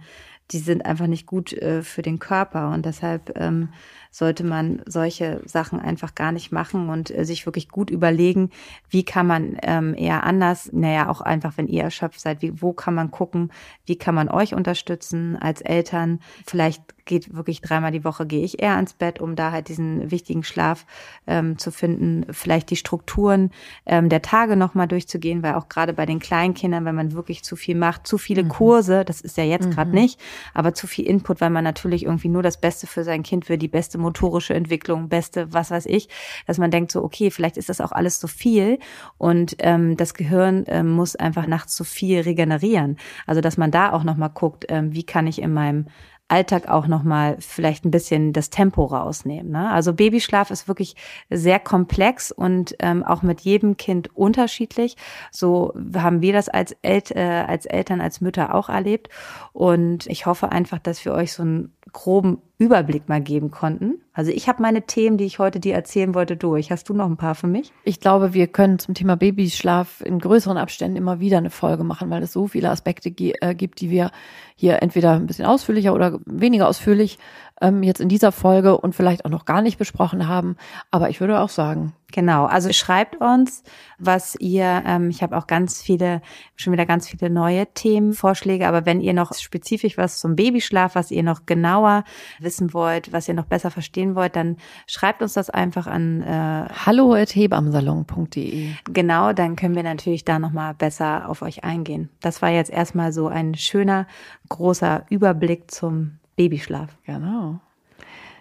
die sind einfach nicht gut äh, für den Körper und deshalb ähm, sollte man solche Sachen einfach gar nicht machen und äh, sich wirklich gut überlegen, wie kann man ähm, eher anders, naja, auch einfach, wenn ihr erschöpft seid, wie, wo kann man gucken, wie kann man euch unterstützen als Eltern. Vielleicht geht wirklich dreimal die Woche, gehe ich eher ans Bett, um da halt diesen wichtigen Schlaf ähm, zu finden, vielleicht die Strukturen ähm, der Tage nochmal durchzugehen, weil auch gerade bei den Kleinkindern, wenn man wirklich zu viel macht, zu viele Kurse, das ist ja jetzt gerade nicht, aber zu viel Input, weil man natürlich irgendwie nur das Beste für sein Kind will, die beste motorische Entwicklung, beste, was weiß ich, dass man denkt so, okay, vielleicht ist das auch alles zu viel und ähm, das Gehirn ähm, muss einfach nachts zu viel regenerieren. Also dass man da auch nochmal guckt, ähm, wie kann ich in meinem Alltag auch nochmal vielleicht ein bisschen das Tempo rausnehmen. Ne? Also Babyschlaf ist wirklich sehr komplex und ähm, auch mit jedem Kind unterschiedlich. So haben wir das als, El äh, als Eltern, als Mütter auch erlebt. Und ich hoffe einfach, dass wir euch so einen groben Überblick mal geben konnten. Also ich habe meine Themen, die ich heute dir erzählen wollte, durch. Hast du noch ein paar für mich? Ich glaube, wir können zum Thema Babyschlaf in größeren Abständen immer wieder eine Folge machen, weil es so viele Aspekte äh, gibt, die wir hier entweder ein bisschen ausführlicher oder weniger ausführlich ähm, jetzt in dieser Folge und vielleicht auch noch gar nicht besprochen haben. Aber ich würde auch sagen, Genau, also schreibt uns, was ihr, ähm, ich habe auch ganz viele, schon wieder ganz viele neue Themenvorschläge, aber wenn ihr noch spezifisch was zum Babyschlaf, was ihr noch genauer wissen wollt, was ihr noch besser verstehen wollt, dann schreibt uns das einfach an, äh, hallo.hebamsalon.de. genau, dann können wir natürlich da nochmal besser auf euch eingehen. Das war jetzt erstmal so ein schöner, großer Überblick zum Babyschlaf. Genau.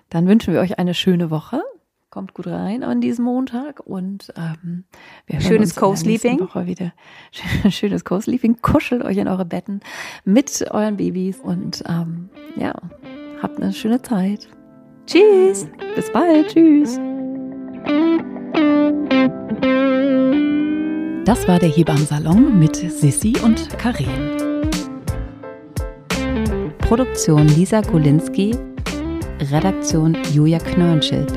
Dann wünschen wir euch eine schöne Woche. Kommt gut rein an diesem Montag und ähm, wir Schönes Co-Sleeping. Woche wieder. Schönes Co-Sleeping. Kuschelt euch in eure Betten mit euren Babys und ähm, ja, habt eine schöne Zeit. Tschüss! Bis bald. Tschüss. Das war der Hebammsalon mit Sissi und Karin. Produktion Lisa Golinski, Redaktion Julia Knörnschild.